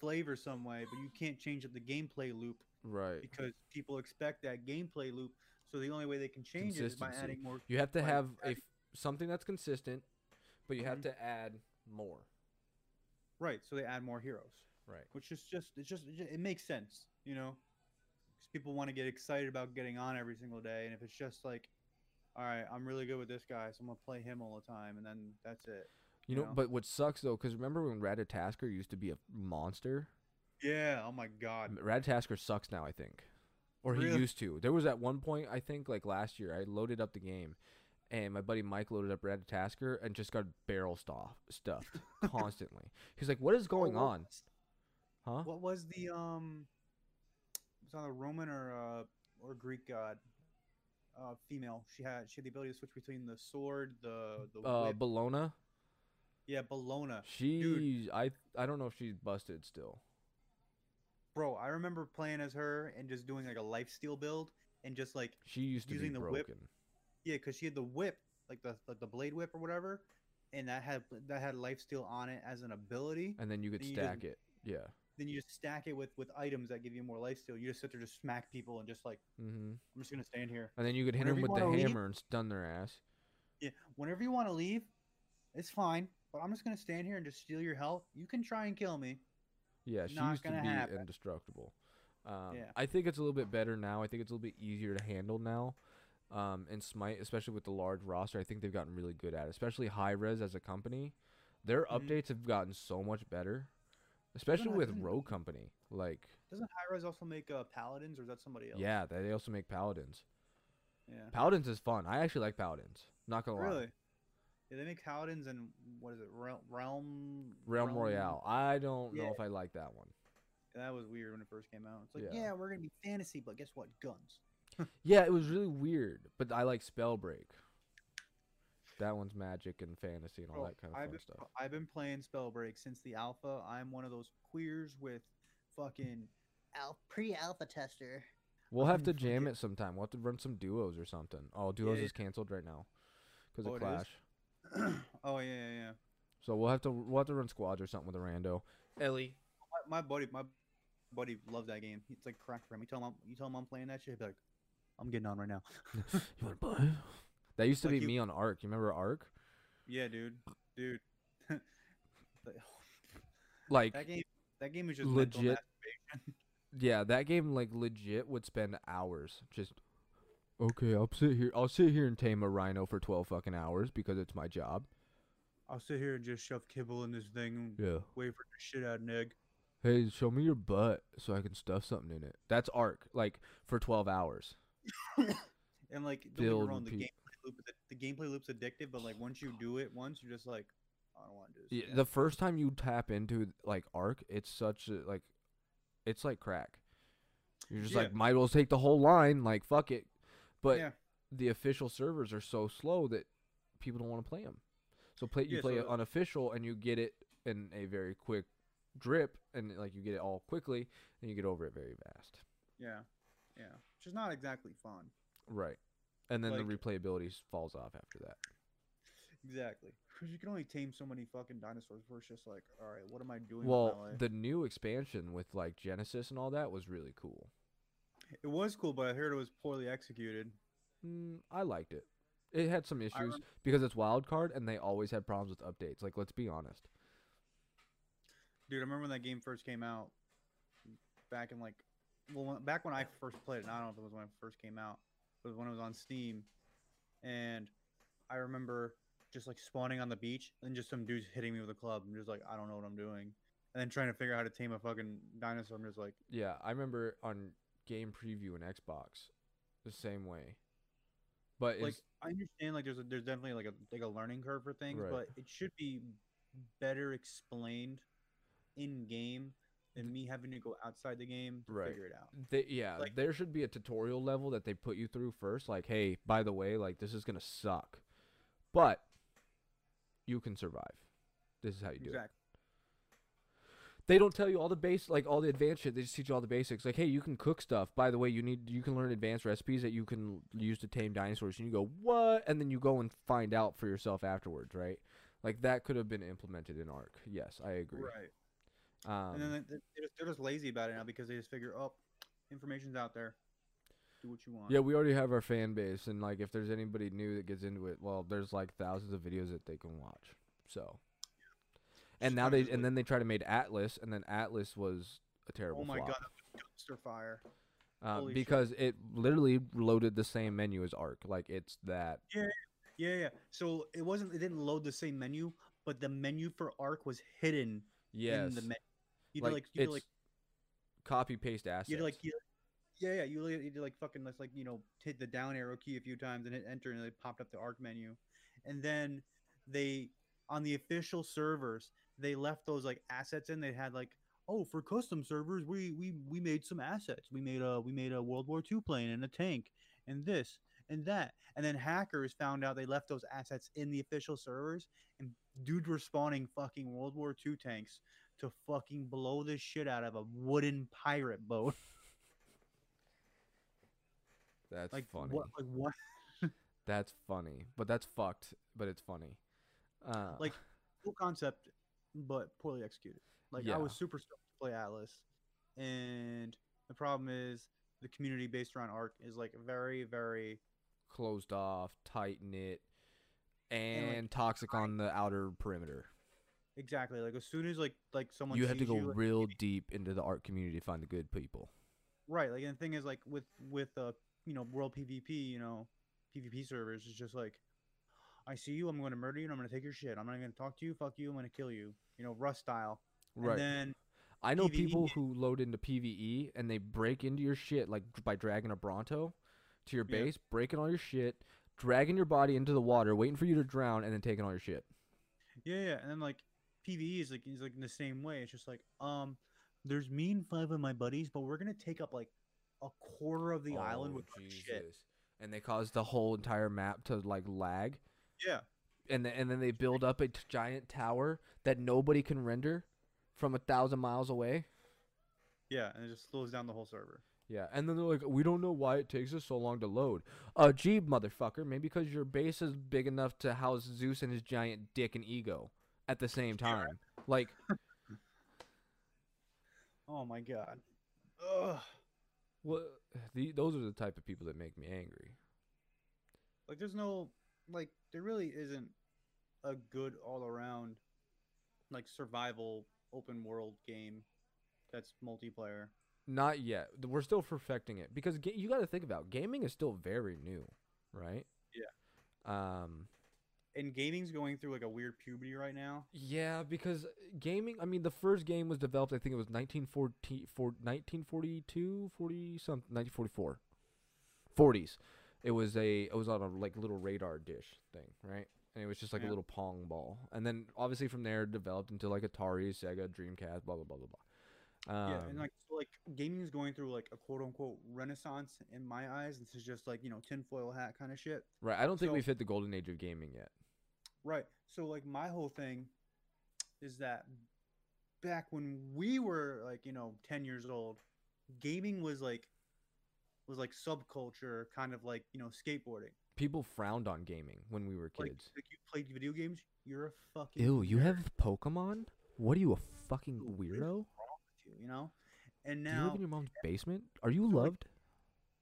flavor some way, but you can't change up the gameplay loop Right. because people expect that gameplay loop. So the only way they can change it is by adding more. You have to have a adding- f- something that's consistent, but you have Mhm. to add more. Right. So they add more heroes. Right. which is just it's just it, it makes sense, you know, because people want to get excited about getting on every single day, and if it's just like, all right, I'm really good with this guy, so I'm gonna play him all the time, and then that's it. You You know, know? but what sucks though, because remember when Ratatoskr used to be a monster? Yeah. Oh my god. Ratatoskr sucks now, I think, or he Really? used to. There was at one point, I think, like last year, I loaded up the game, and my buddy Mike loaded up Ratatoskr and just got barrel stuff stuffed <laughs> constantly. He's like, "What is going Oh, on?" Huh? What was the um? Was on a Roman or uh or Greek god? Uh, female. She had she had the ability to switch between the sword, the the Uh, whip. Bellona. yeah, Bellona. She, I, I don't know if she's busted still. Bro, I remember playing as her and just doing like a lifesteal build and just like She used to Using the broken. whip. Yeah, because she had the whip, like the like the blade whip or whatever, and that had that had lifesteal on it as an ability. and then you could then you just- stack it. Yeah. Then you just stack it with with items that give you more lifesteal. You just sit there, just smack people, and just like Mm-hmm. I'm just gonna stand here. And then you could hit Whenever them with the leave- hammer and stun their ass. Yeah, whenever you want to leave, it's fine. But I'm just gonna stand here and just steal your health. You can try and kill me. Yeah, she Not used to be happen. indestructible. Um, Yeah. I think it's a little bit better now. I think it's a little bit easier to handle now. Um, in Smite, especially with the large roster, I think they've gotten really good at it. Especially Hi-Rez as a company, their Mhm. updates have gotten so much better. Especially Doesn't- with doesn't- Rogue Company, like Doesn't Hi-Rez also make uh, paladins, or is that somebody else? yeah, they also make Paladins. Yeah. Paladins is fun. I actually like Paladins. Not gonna lie. Yeah, they make paladins and what is it? Realm. Realm. Realm Royale. I don't know if I like that one. That was weird when it first came out. It's like, Yeah. yeah, we're gonna be fantasy, but guess what? Guns. <laughs> Yeah, it was really weird, but I like Spellbreak. That one's magic and fantasy and all Bro, that kind of I've fun been, stuff. I've been playing Spellbreak since the alpha. I'm one of those queers with fucking al- pre-alpha tester. We'll have um, to jam it sometime. We'll have to run some duos or something. Oh, duos Yeah, is canceled right now because Oh, of? Clash. <clears throat> oh yeah, yeah, yeah. So we'll have to we'll have to run squads or something with a rando. Ellie. My, my buddy, my buddy loves that game. It's like crack for him. You tell him, I'm, you tell him I'm playing that shit. He'll be like, I'm getting on right now. <laughs> You want to buy? That used to Like be you- me on ARK. You remember ARK? Yeah, dude, dude. <laughs> Like that game, that game is just Legit. <laughs> yeah, that game like legit would spend hours just. Okay, I'll sit here. I'll sit here and tame a rhino for twelve fucking hours because it's my job. I'll sit here and just shove kibble in this thing and Yeah. wait for the shit out an egg. Hey, show me your butt so I can stuff something in it. That's ARK, like for twelve hours. <laughs> And like, don't Build wrong, the gameplay loop, is- the gameplay loop's addictive, but like once you do it once, you're just like, I don't want to do this. Yeah, again." the first time you tap into like ARK, it's such a like, it's like crack. You're just like, might as well take the whole line. Like, fuck it. But yeah, the official servers are so slow that people don't want to play them. So play you Yeah, play so unofficial and you get it in a very quick drip and like you get it all quickly and you get over it very fast. yeah, yeah. Which is not exactly fun. Right. And then the replayability falls off after that. Exactly. Because you can only tame so many fucking dinosaurs where it's just like, all right, what am I doing with Well, the new expansion with like Genesis and all that was really cool. It was cool, but I heard it was poorly executed. Mm, I liked it. It had some issues because it's Wildcard and they always had problems with updates. Like let's be honest. Dude, I remember when that game first came out. Back in like, well, back when I first played it. and I don't know if it was when it first came out. It was when it was on Steam, and I remember just like spawning on the beach and just some dudes hitting me with a club. I'm just like, I don't know what I'm doing, and then trying to figure out how to tame a fucking dinosaur. I'm just like, Yeah, I remember on game preview and Xbox the same way. But like I understand like there's a, there's definitely like a like a learning curve for things, Right. but it should be better explained in game than me having to go outside the game to Right. figure it out. they, yeah, like- there should be a tutorial level that they put you through first. Like, hey, by the way, like this is gonna suck, but you can survive. This is how you do it. They don't tell you all the base, like all the advanced shit. They just teach you all the basics. Like, hey, you can cook stuff. By the way, you need you can learn advanced recipes that you can use to tame dinosaurs. And you go what? And then you go and find out for yourself afterwards, right? Like that could have been implemented in ARK. Yes, I agree. Right. Um, and then they- they're just, they're just lazy about it now because they just figure, oh, Information's out there. Do what you want. Yeah, we already have our fan base, and like, if there's anybody new that gets into it, well, there's like thousands of videos that they can watch. So, and now they and then they tried to made Atlas, and then Atlas was a terrible Oh my flop. god, dumpster fire. uh, holy shit. because it literally loaded the same menu as ARK. Like it's that. Yeah, yeah. Yeah. So it wasn't. It didn't load the same menu, but the menu for ARK was hidden Yes. in the menu. You like, like you it's like copy paste assets. you did like you, yeah yeah you, li- you did like fucking let's like you know hit the down arrow key a few times and hit enter and it popped up the ARK menu, and then they on the official servers they left those like assets in. They had like oh for custom servers we we we made some assets. We made a we made a World War II plane and a tank and this and that. And then hackers found out they left those assets in the official servers, and dudes were spawning fucking World War II tanks to fucking blow the shit out of a wooden pirate boat. <laughs> That's like funny. what? Like what? <laughs> That's funny, but that's fucked. But it's funny. Uh, Like cool concept, but poorly executed. Like I was super stoked to play Atlas, and the problem is the community based around ARK is like very very closed off, tight knit, And, like, toxic on the outer perimeter. exactly like as soon as like like someone you had to go you, like, real deep into the art community to find the good people. Right, like and the thing is like with with uh you know world PvP, you know PvP servers is just like I see you, I'm going to murder you, and I'm going to take your shit. I'm not going to talk to you. Fuck you. I'm going to kill you. You know, Rust style. Right. And then I know PvE people who load into PVE and they break into your shit like by dragging a Bronto to your Yeah. base, breaking all your shit, dragging your body into the water, waiting for you to drown, and then taking all your shit. yeah, yeah, and then like PvE is like is like in the same way. It's just like um, there's me and five of my buddies, but we're gonna take up like a quarter of the island Oh, with our shit. And they cause the whole entire map to like lag. Yeah, and then, and then they build up a t- giant tower that nobody can render from a thousand miles away. yeah, and it just slows down the whole server. Yeah, and then they're like, we don't know why it takes us so long to load. Uh, gee, motherfucker, maybe because your base is big enough to house Zeus and his giant dick and ego at the same Yeah, time. Like, <laughs> Oh my god. Ugh. what? The, those are the type of people that make me angry. Like there's no like there really isn't a good all around like survival open world game that's multiplayer. Not yet. We're still perfecting it because ga- you got to think about gaming is still very new, right? Yeah. Um. And gaming's going through like a weird puberty right now. Yeah, because gaming, I mean, the first game was developed, I think it was 1940, for 1942, 40 something, 1944. 40s. It was a, it was on a like little radar dish thing, right? And it was just like a little pong ball. And then obviously from there it developed into like Atari, Sega, Dreamcast, blah, blah, blah, blah, blah. Um, yeah, and like so like gaming is going through like a quote unquote renaissance in my eyes. This is just like, you know, tinfoil hat kind of shit. right. I don't think so- we've hit the golden age of gaming yet. Right. So like my whole thing is that back when we were like, you know, 10 years old, gaming was like was like subculture, kind of like, you know, skateboarding. People frowned on gaming when we were kids. like you played video games, you're a fucking Ew, you nerd. have Pokemon? What are you, a fucking weirdo? you, you know? And Do you live now in your mom's basement? Are you so, like, loved?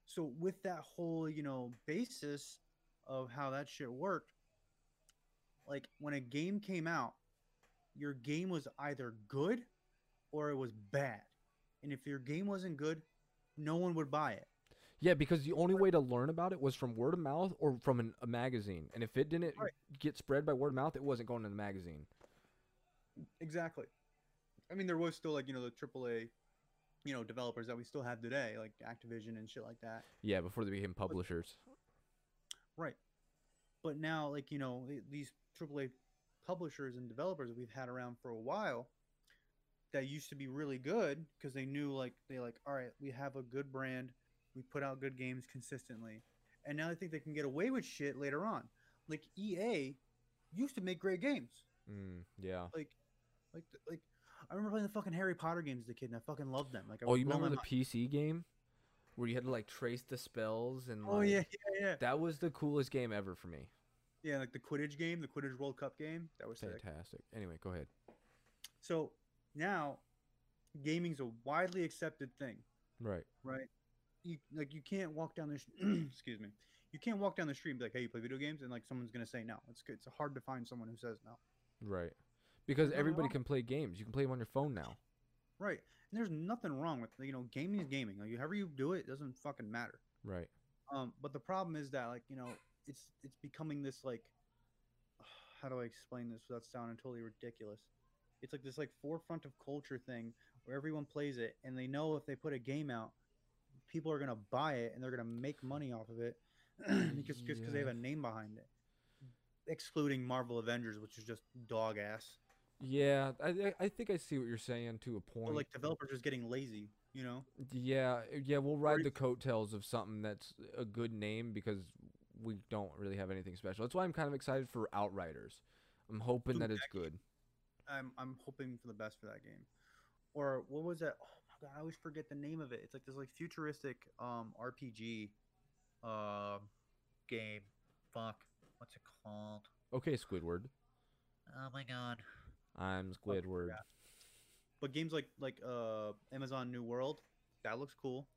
so with that whole you know basis of how that shit worked like when a game came out your game was either good or it was bad and if your game wasn't good no one would buy it Yeah, because the only way to learn about it was from word of mouth or from an, a magazine. And if it didn't Right. get spread by word of mouth, it wasn't going in the magazine. exactly i mean there was still like you know the aaa you know developers that we still have today like activision and shit like that Yeah, before they became publishers. Right. But now, like, you know, th- these AAA publishers and developers that we've had around for a while that used to be really good because they knew, like, they, like, all right, we have a good brand, we put out good games consistently. And now they think they can get away with shit later on. Like, EA used to make great games. Mm, yeah. Like, like, like, I remember playing the fucking Harry Potter games as a kid and I fucking loved them. Like, I Oh, you remember the mind. PC game where you had to like trace the spells and Oh, like, yeah, yeah, yeah. That was the coolest game ever for me. Yeah, like the Quidditch game, the Quidditch World Cup game. That was sick. Fantastic. Anyway, go ahead. So now gaming's a widely accepted thing, Right. right? You like you can't walk down the sh- <clears throat> excuse me you can't walk down the street and be like hey you play video games and like someone's gonna say no it's it's hard to find someone who says no Right. Because everybody can play games. You can play them on your phone now. right and there's nothing wrong with you know gaming is gaming like however you do it, it doesn't fucking matter Right. um but the problem is that like you know it's it's becoming this like <sighs> how do i explain this without sounding totally ridiculous it's like this like forefront of culture thing where everyone plays it and they know if they put a game out people are going to buy it and they're going to make money off of it <clears throat> because because they have a name behind it excluding marvel avengers which is just dog ass Yeah, I I- think I see what you're saying to a but point. like developers just getting lazy you know yeah, yeah, we'll ride the coattails of something that's a good name because we don't really have anything special. That's why I'm kind of excited for Outriders. I'm hoping Ooh, that it's that good. i'm i'm hoping for the best for that game or what was that i always forget the name of it it's like this like futuristic um rpg uh game fuck what's it called Okay, Squidward. oh my god I'm Squidward. forgot. but games like like uh amazon new world that looks cool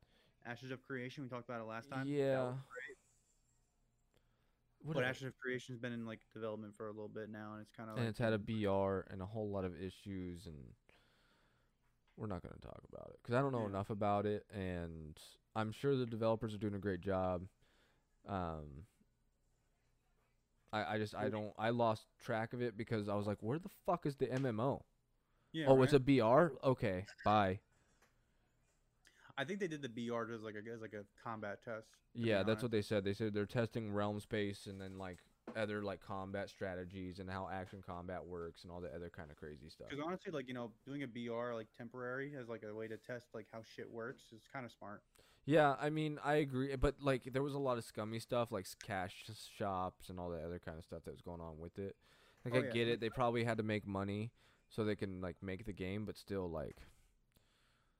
ashes of creation we talked about it last time Yeah. What but ashes of creation has been in like development for a little bit now and it's kind of and like it's had a BR and a whole lot of issues, and we're not going to talk about it because I don't know Yeah. enough about it, and I'm sure the developers are doing a great job. Um, I I just I don't I lost track of it because I was like, where the fuck is the MMO? yeah, oh, it's a BR. Okay, bye. I think they did the BR as like a as like a combat test. Yeah, that's honest. what they said. They said they're testing realm space and then like other like combat strategies and how action combat works and all the other kind of crazy stuff. Because honestly, like you know, doing a BR like temporary as like a way to test like how shit works is kind of smart. Yeah, I mean, I agree, eh, but like there was a lot of scummy stuff, like cash shops and all the other kind of stuff that was going on with it. Like Oh, I yeah, get it; they probably had to make money so they can like make the game, but still, like,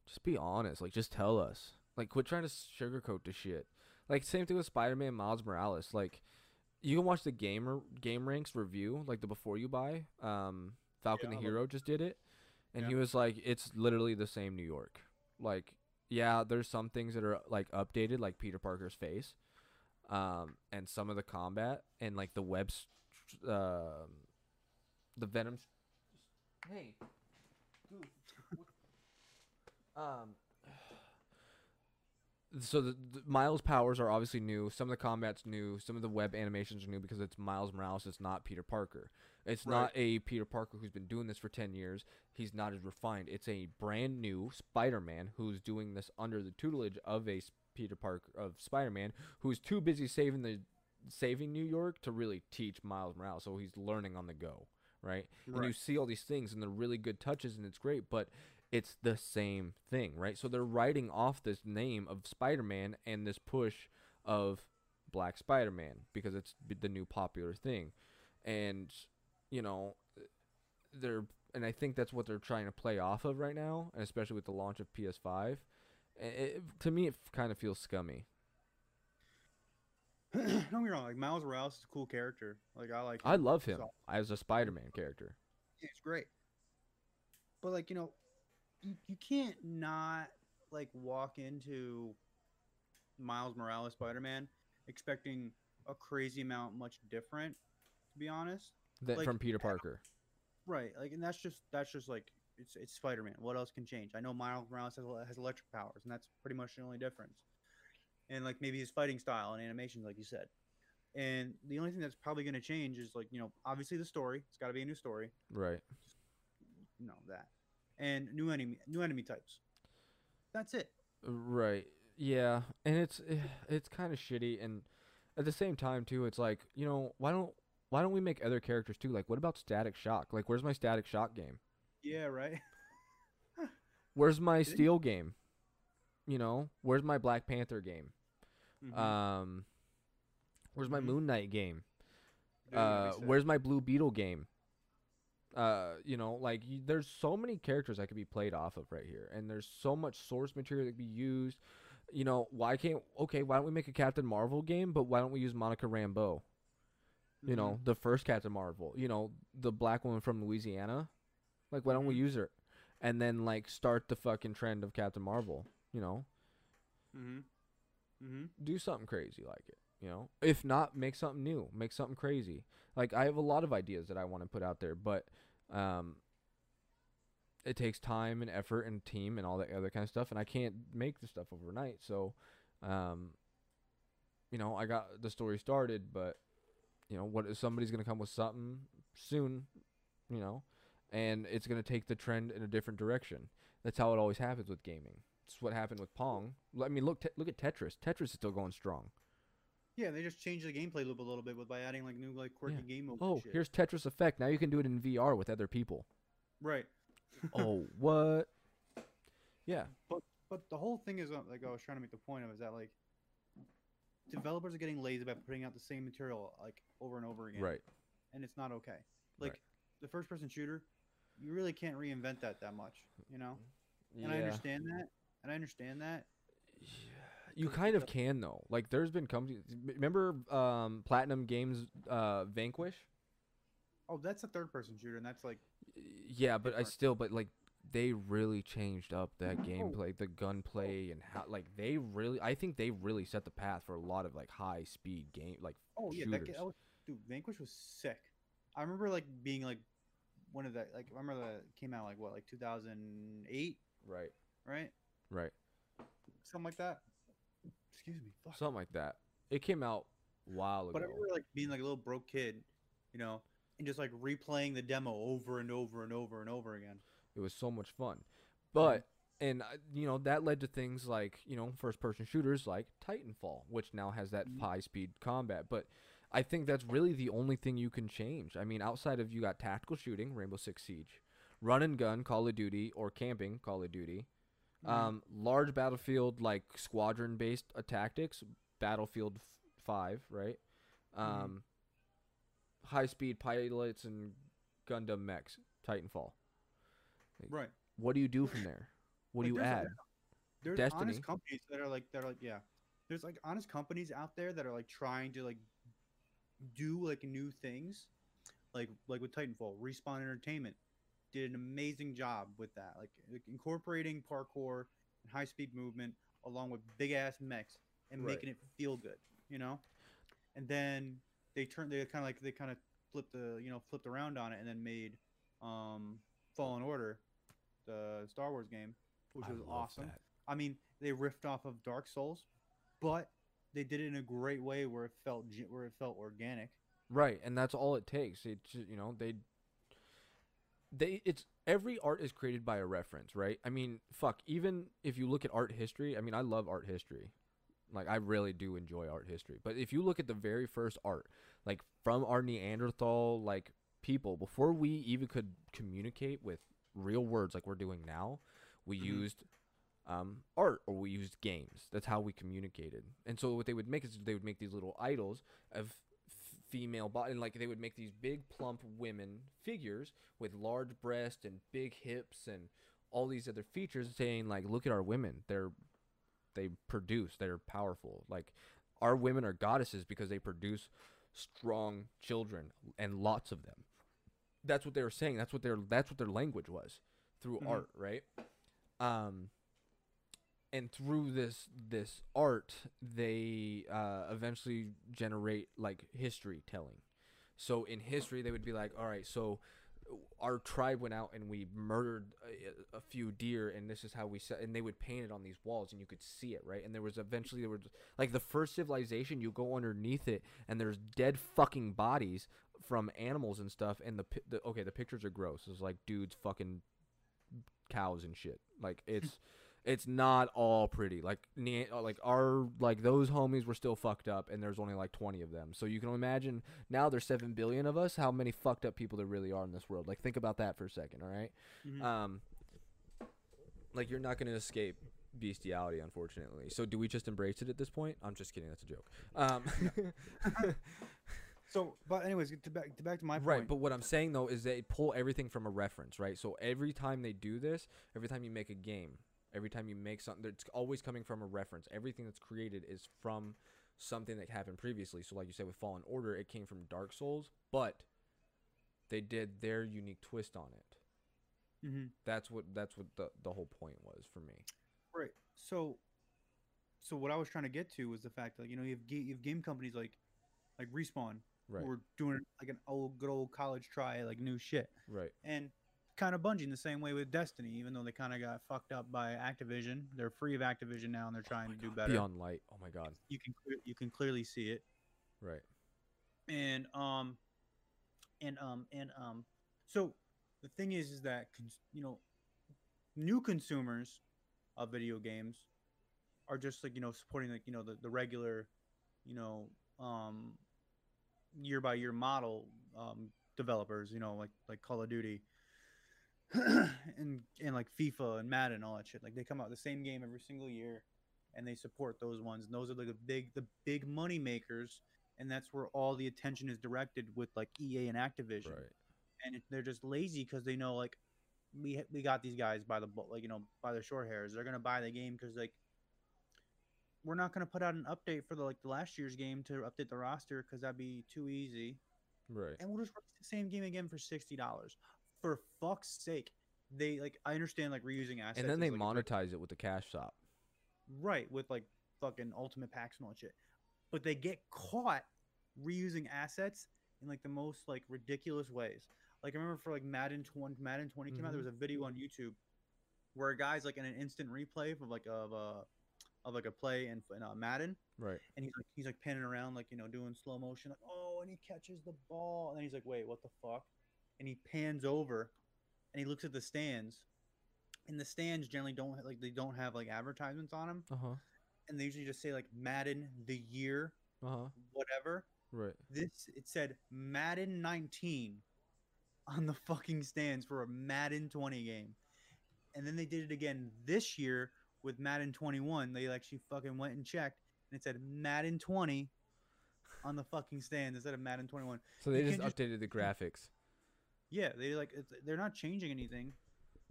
just be honest. Like, just tell us. Like, quit trying to sugarcoat the shit. Like, same thing with Spider-Man Miles Morales. Like, you can watch the gamer GameRanx review, like the before you buy. Um, Falcon Yeah, the Hero just did it, and he was like, "It's literally the same New York." Like, yeah, there's some things that are like updated, like Peter Parker's face, um, and some of the combat and like the webs, um, the Venom. Hey, dude. um. So the, the Miles powers are obviously new. Some of the combat's new. Some of the web animations are new because it's Miles Morales. It's not Peter Parker. It's Right. not a Peter Parker who's been doing this for ten years. He's not as refined. It's a brand new Spider-Man who's doing this under the tutelage of a Peter Parker of Spider-Man who's too busy saving the saving New York to really teach Miles Morales. So he's learning on the go, right? And you see all these things and they're really good touches and it's great, but it's the same thing, right? So they're writing off this name of Spider-Man and this push of Black Spider-Man because it's the new popular thing. And you know, they're and I think that's what they're trying to play off of right now, and especially with the launch of PS5. I- It, to me, it kind of feels scummy. <clears throat> Don't get me wrong, like Miles Morales is a cool character. Like I like. I love him So- as a Spider-Man character. It's great. But like you know, you, you can't not like walk into Miles Morales Spider Man expecting a crazy amount much different. To be honest, That Like, from Peter Parker. right? Like, and that's just that's just like it's it's Spider Man. What else can change? I know Miles Morales has, has electric powers, and that's pretty much the only difference. And like maybe his fighting style and animation, like you said. And the only thing that's probably going to change is like you know obviously the story. It's got to be a new story. Right. you know that and new enemy new enemy types that's it Right. Yeah, and it's eh, it's kind of shitty, and at the same time too, it's like you know why don't why don't we make other characters too? Like, what about Static Shock? Like, where's my Static Shock game? yeah right Where's my Steel game? You know, where's my Black Panther game? Mhm. Um, where's my Mhm. Moon Knight game? Dude, like I Uh, where's my Blue Beetle game? Uh, you know, like y- there's so many characters that could be played off of right here, and there's so much source material that could be used. You know, why can't okay? Why don't we make a Captain Marvel game? But why don't we use Monica Rambeau? You mhm. know, the first Captain Marvel. You know, the black woman from Louisiana. Like, why don't we Mhm. use her? And then like start the fucking trend of Captain Marvel. You know, Mhm. Mm-hmm. do something crazy like it. You know, if not, make something new, make something crazy. Like I have a lot of ideas that I want to put out there, but um, it takes time and effort and team and all that other kind of stuff, and I can't make the stuff overnight. So, um, you know, I got the story started, but you know, what if somebody's gonna come with something soon, you know, and it's gonna take the trend in a different direction. That's how it always happens with gaming. It's what happened with Pong. I mean, look, te- look at Tetris. Tetris is still going strong. Yeah, they just changed the gameplay loop a little bit with by adding like new like quirky game modes. and Oh, here's Tetris Effect. Now you can do it in VR with other people. right. <laughs> oh, what? Yeah. But but the whole thing is uh, like I was trying to make the point of is that like developers are getting lazy about putting out the same material like over and over again. Right. And it's not okay. Like Right. the first person shooter, you really can't reinvent that that much, you know? And I understand that. And I understand that. You kind of can though. Like there's been companies. Remember um, Platinum Games uh, Vanquish? Oh, that's a third person shooter and that's like Yeah, but I still, but like they really changed up that Oh. gameplay, the gunplay, and how like they really. I think they really set the path for a lot of like high speed game, like Oh yeah, that, shooters. that was dude. Vanquish was sick. I remember like being like one of the like I remember that came out like what like 2008, right, right? right, Something like that. Excuse me. Fuck. something like that. It came out a while ago. But I remember like being like a little broke kid, you know, and just like replaying the demo over and over and over and over again. It was so much fun. But and uh, you know that led to things like you know first person shooters like Titanfall, which now has that Mhm. high speed combat. But I think that's really the only thing you can change. I mean, outside of you got tactical shooting, Rainbow Six Siege, run and gun, Call of Duty, or camping, Call of Duty. Um, large battlefield like squadron based uh, tactics, Battlefield f- Five, right? Um, high speed pilots and Gundam mechs, Titanfall. right. What do you do from there? What do you there's a- add? There's Destiny. honest companies that are like that are like yeah. There's like honest companies out there that are like trying to like do like new things, like like with Titanfall, Respawn Entertainment did an amazing job with that, like like, incorporating parkour and high speed movement along with big ass mechs and Right. making it feel good, you know. And then they turned they kind of like they kind of flipped the you know flipped around on it and then made um Fallen Order, the Star Wars game, which I was awesome. that. I mean, they riffed off of Dark Souls, but they did it in a great way where it felt where it felt organic. Right, and that's all it takes. It you know they they it's every art is created by a reference, right? I mean, fuck, even if you look at art history, I mean, I love art history. Like I really do enjoy art history. But if you look at the very first art, like from our Neanderthal like people before we even could communicate with real words like we're doing now, we Mhm. used um, art or we used games. That's how we communicated. And so what they would make is they would make these little idols of female body, and like they would make these big plump women figures with large breasts and big hips and all these other features, saying like, look at our women. They're they produce. They're powerful. Like our women are goddesses because they produce strong children and lots of them. That's what they were saying. That's what their that's what their language was through Mhm. art, right? Um and through this this art they uh, eventually generate like history telling. So in history they would be like all right so our tribe went out and we murdered a, a few deer and this is how we set and they would paint it on these walls and you could see it right? And there was eventually there was like the first civilization you go underneath it and there's dead fucking bodies from animals and stuff and the, the okay the pictures are gross. It's like dudes fucking cows and shit. Like it's <laughs> it's not all pretty. Like uh, like our like those homies were still fucked up, and there's only like 20 of them. So you can imagine now there's seven billion of us. How many fucked up people there really are in this world? Like think about that for a second. All right? Mhm. Um, like you're not gonna escape bestiality, unfortunately. So do we just embrace it at this point? I'm just kidding. That's a joke. Um, <laughs> so, but anyways, to back to back to my point. right. But what I'm saying though is they pull everything from a reference, right? So every time they do this, every time you make a game, every time you make something, it's always coming from a reference. Everything that's created is from something that happened previously. So like you said with Fallen Order, it came from Dark Souls, but they did their unique twist on it. hmm That's what that's what the the whole point was for me. Right. So, so what I was trying to get to was the fact that you know you have, you have game companies like like respawn Right. who are doing like an old good old college try like new shit Right. and kind of Bungie in the same way with Destiny even though they kind of got fucked up by Activision they're free of Activision now and they're trying to do better Beyond Light. Oh my god. you can you can clearly see it Right. and um and um and um so the thing is is that you know new consumers of video games are just like you know supporting like you know the, the regular you know um year by year model um developers you know like like call of duty <clears throat> and and like fifa and madden all that shit like they come out the same game every single year and they support those ones and those are like the big the big money makers and that's where all the attention is directed with like ea and activision Right. and it, they're just lazy because they know like we we got these guys by the like you know by the short hairs. They're gonna buy the game because like we're not gonna put out an update for the like the last year's game to update the roster because that'd be too easy. Right. And we'll just release the same game again for sixty dollars. For fuck's sake, they like I understand like reusing assets. And then is, they like, monetize it with the cash shop. right with like fucking ultimate packs and all that shit but they get caught reusing assets in like the most like ridiculous ways like i remember for like madden 20 madden 20 came out there Mhm. was a video on youtube where a guy's like in an instant replay of like of a of like a play in, in uh, madden Right. and he's like he's like panning around like you know doing slow motion like oh and he catches the ball and then he's like wait what the fuck and he pans over and he looks at the stands and the stands generally don't like they don't have like advertisements on them Uh huh. and they usually just say like Madden the year Uh huh. whatever Right. this it said Madden 19 on the fucking stands for a Madden 20 game and then they did it again this year with Madden 21 they actually fucking went and checked and it said Madden 20 on the fucking stands instead of Madden 21 So they You just can't just- updated the graphics. Yeah they like they're not changing anything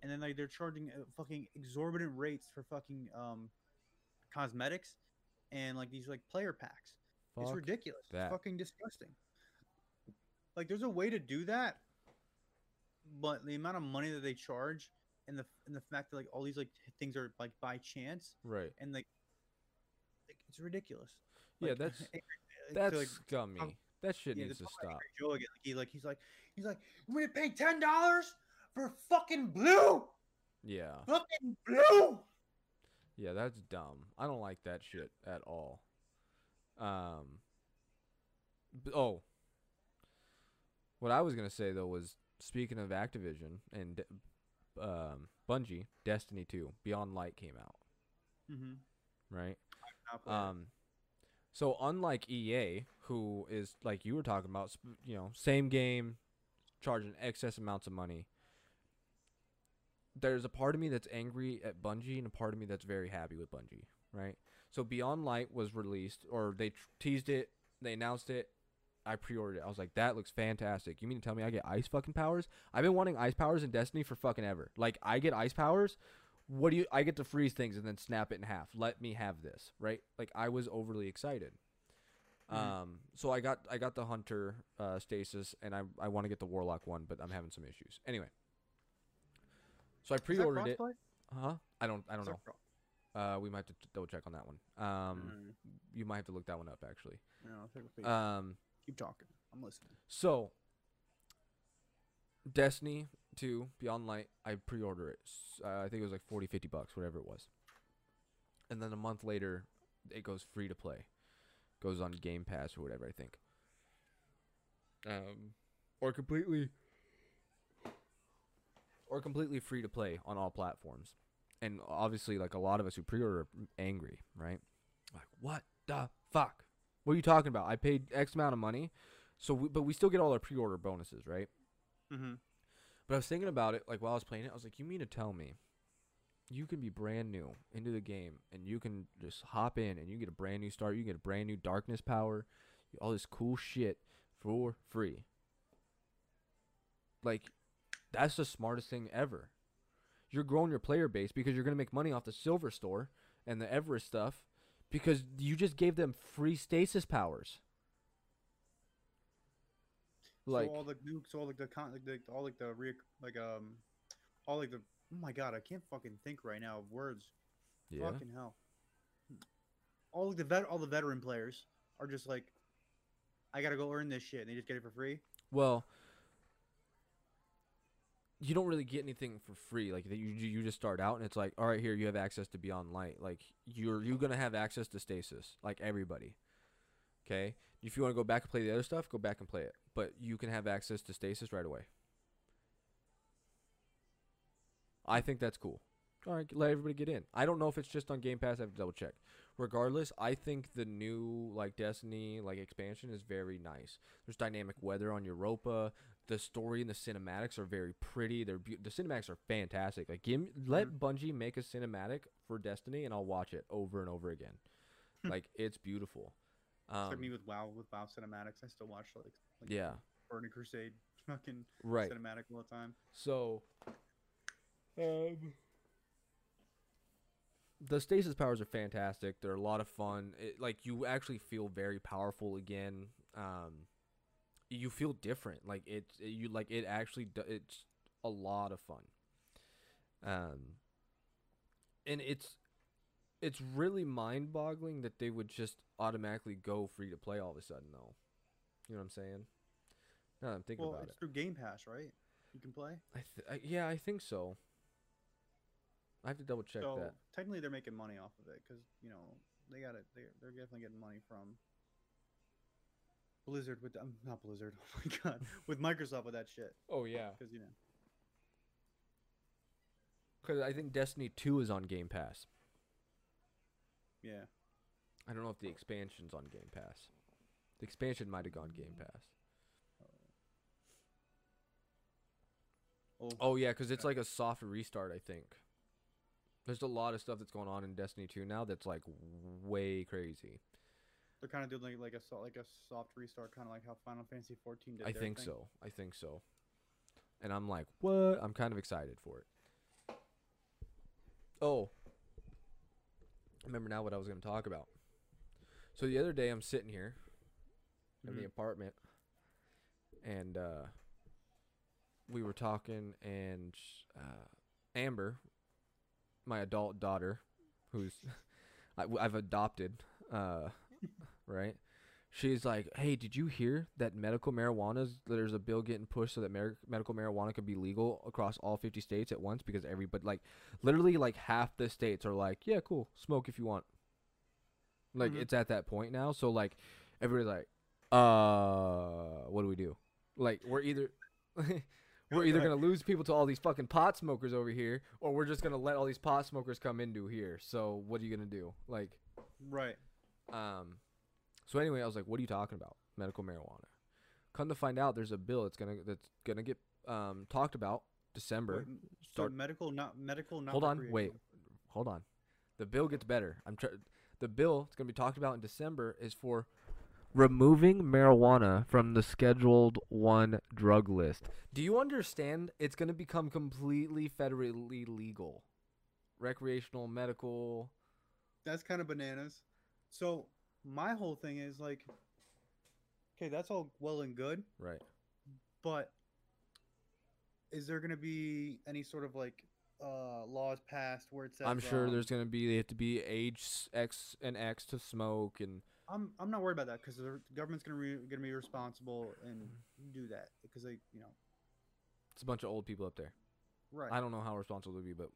and then like they're charging uh, fucking exorbitant rates for fucking um cosmetics and like these like player packs it's ridiculous that. it's fucking disgusting like there's a way to do that but the amount of money that they charge and the and the fact that like all these like things are like by chance Right. and like, like it's ridiculous Yeah, Like, that's <laughs> Angry- to, that's like, scummy. um, that shit yeah, needs to to talk about stop. Joe again. Like he like he's like he's like you want to pay ten dollars for fucking blue, Yeah. fucking blue. Yeah, that's dumb. I don't like that shit at all. Um. oh. What I was gonna say though was speaking of Activision and um Bungie, Destiny 2, Beyond Light came out, Mm-hmm. right? Um. So unlike EA, who is like you were talking about, you know, same game, charging excess amounts of money. There's a part of me that's angry at Bungie and a part of me that's very happy with Bungie, right? So Beyond Light was released, or they teased it, they announced it. I pre-ordered it. I was like, that looks fantastic. You mean to tell me I get ice fucking powers? I've been wanting ice powers in Destiny for fucking ever. Like I get ice powers. What do you? I get to freeze things and then snap it in half. Let me have this, right? Like I was overly excited. Mhm. Um, so I got I got the hunter uh, stasis, and I I want to get the warlock one, but I'm having some issues. Anyway, so I pre-ordered it. Huh? I don't I don't know. cro- Uh, we might have to double check on that one. Um, Mm, you might have to look that one up actually. no, take a. Um, Keep talking. I'm listening. so Destiny 2 Beyond Light, I pre-order it. Uh, I think it was like 40 50 bucks, whatever it was. And then a month later, it goes free to play. Goes on Game Pass or whatever, I think. Um or completely or completely free to play on all platforms. And obviously like a lot of us who pre-order are angry, right? Like, "What the fuck? What are you talking about? I paid X amount of money." So, we, but we still get all our pre-order bonuses, right? Mm-hmm. But I was thinking about it, like while I was playing it, I was like, "You mean to tell me, you can be brand new into the game, and you can just hop in, and you get a brand new start, you get a brand new darkness power, all this cool shit for free? Like, that's the smartest thing ever. You're growing your player base because you're gonna make money off the silver store and the Eververse stuff, because you just gave them free stasis powers. Like, so all the nukes, all like the con, like the all like the re, like um, all like the. Oh my god, I can't fucking think right now of words. yeah. Fucking hell. all the vet all the veteran players are just like, I gotta go earn this shit, and they just get it for free. Well, you don't really get anything for free. Like you you just start out and it's like, all right, here you have access to Beyond Light. Like you're you gonna have access to Stasis, like everybody. Okay, if you want to go back and play the other stuff, go back and play it. But you can have access to Stasis right away. I think that's cool. All right, let everybody get in. I don't know if it's just on Game Pass. I have to double check. Regardless, I think the new like Destiny like expansion is very nice. There's dynamic weather on Europa. The story and the cinematics are very pretty. They're beau- the cinematics are fantastic. Like give me, let Bungie make a cinematic for Destiny and I'll watch it over and over again. like it's beautiful. It's Um, like me with WoW with WoW cinematics. I still watch like, like yeah, Burning Crusade fucking right. cinematic all the time. So, um, the stasis powers are fantastic. They're a lot of fun. It, like you actually feel very powerful again. Um, you feel different. Like it's it, you like it actually. Do, it's a lot of fun. Um, and it's it's really mind-boggling that they would just automatically go free to play all of a sudden, though. You know what I'm saying? No, I'm thinking Well, about it's it. through Game Pass, right? You can play. I th- I, yeah, I think so. I have to double check so that. technically, they're making money off of it because you know they got it. They're, they're definitely getting money from Blizzard with um, not Blizzard. <laughs> Oh my god, with Microsoft with that shit. Oh yeah, Because you know, because I think Destiny Two is on Game Pass. yeah. I don't know if the expansion's on Game Pass. The expansion might have gone Game Pass. Oh, Oh yeah, because it's like a soft restart. I think. There's a lot of stuff that's going on in Destiny 2 now that's like way crazy. they're kind of doing like, like a so- like a soft restart, kind of like how Final Fantasy 14 did. I their think thing. so. I think so. And I'm like, what? I'm kind of excited for it. Oh. Remember now what I was going to talk about. So the other day I'm sitting here in the Mhm. apartment and uh we were talking and uh Amber, my adult daughter, who's <laughs> I, have adopted, uh <laughs> right? She's like, "Hey, did you hear that medical marijuana's there's a bill getting pushed so that mer- medical marijuana could be legal across all 50 states at once because everybody like literally like half the states are like, "Yeah, cool. Smoke if you want." Like Mhm. it's at that point now. So like everybody's like, "Uh, what do we do?" Like we're either <laughs> we're either going to lose people to all these fucking pot smokers over here or we're just going to let all these pot smokers come into here. So what are you going to do? Like Right. um, so anyway, I was like, "What are you talking about? Medical marijuana?" Come to find out, there's a bill that's gonna that's gonna get um talked about December. Wait, so Start. medical, not medical, not. Hold on, wait, hold on. The bill gets better. I'm tr- the bill it's gonna be talked about in December is for removing marijuana from the Scheduled One drug list. Do you understand? It's gonna become completely federally legal, recreational, medical. That's kind of bananas. So my whole thing is like, okay, that's all well and good, Right. but is there going to be any sort of like uh laws passed where it says I'm sure um, there's gonna be they have to be age X and X to smoke and I'm I'm not worried about that because the government's gonna re- gonna be responsible and do that because they you know. It's a bunch of old people up there. right. I don't know how responsible they'll be, but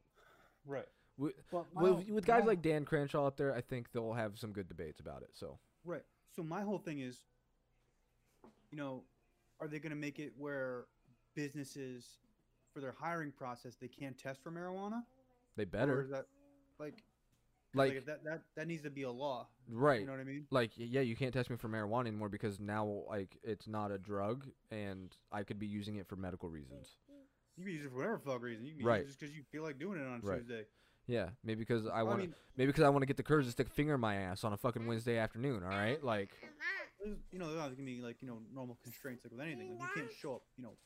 right. with, but with, with guys my- like Dan Crenshaw up there, I think they'll have some good debates about it. So. Right. So my whole thing is you know are they gonna make it where businesses for their hiring process they can't test for marijuana? They or better is that like 'cause, like, that that that needs to be a law right you know what I mean like yeah you can't test me for marijuana anymore because now like it's not a drug and I could be using it for medical reasons. you can use it for whatever fuck reason you can Right. use it just because you feel like doing it on Right. Tuesday Yeah, maybe because I I want to mean maybe because I want to get the courage to stick a finger in my ass on a fucking Wednesday afternoon. All right, like you know, there's gonna be like you know normal constraints like with anything. Like you can't show up, you know,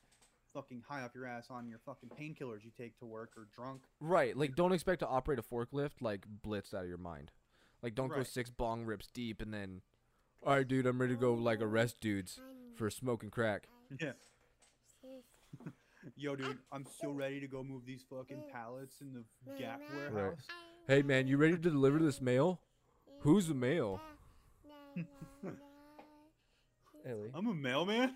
fucking high off your ass on your fucking painkillers you take to work or drunk. Right, like don't expect to operate a forklift like blitzed out of your mind. Like don't go six bong rips deep and then, all right, dude, I'm ready to go like arrest dudes for smoking crack. Yeah. <laughs> Yo, dude, I'm so ready to go move these fucking pallets in the Gap warehouse. Hey man, you ready to deliver this mail? Who's the mail? Ellie. <laughs> I'm a mailman.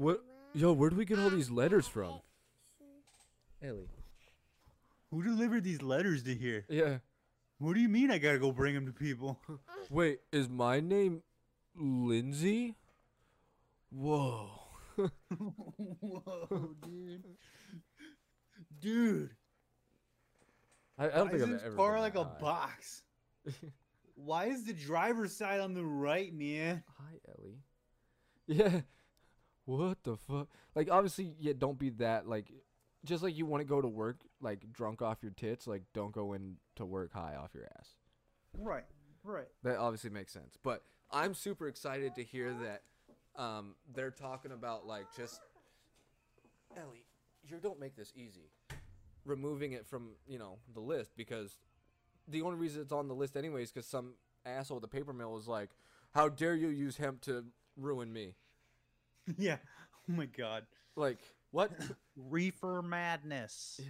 What? Yo, where do we get all these letters from? Ellie. Who delivered these letters to here? Yeah. What do you mean I gotta go bring them to people? <laughs> Wait, is my name Lindsay? Whoa. <laughs> Whoa, dude. Dude. I, I don't Why think is I've this ever car been like a high. box? <laughs> Why is the driver's side on the right, man? Hi, Ellie. Yeah. What the fuck? Like, obviously, yeah, don't be that, like, just like you want to go to work, like, drunk off your tits, like, don't go in to work high off your ass. Right, right. That obviously makes sense. But I'm super excited to hear that um, they're talking about, like, just. Ellie, you don't make this easy. Removing it from, you know, the list because the only reason it's on the list, anyways, because some asshole at the paper mill is like, how dare you use hemp to ruin me? <laughs> Yeah. Oh my god. Like, what? <laughs> Reefer madness.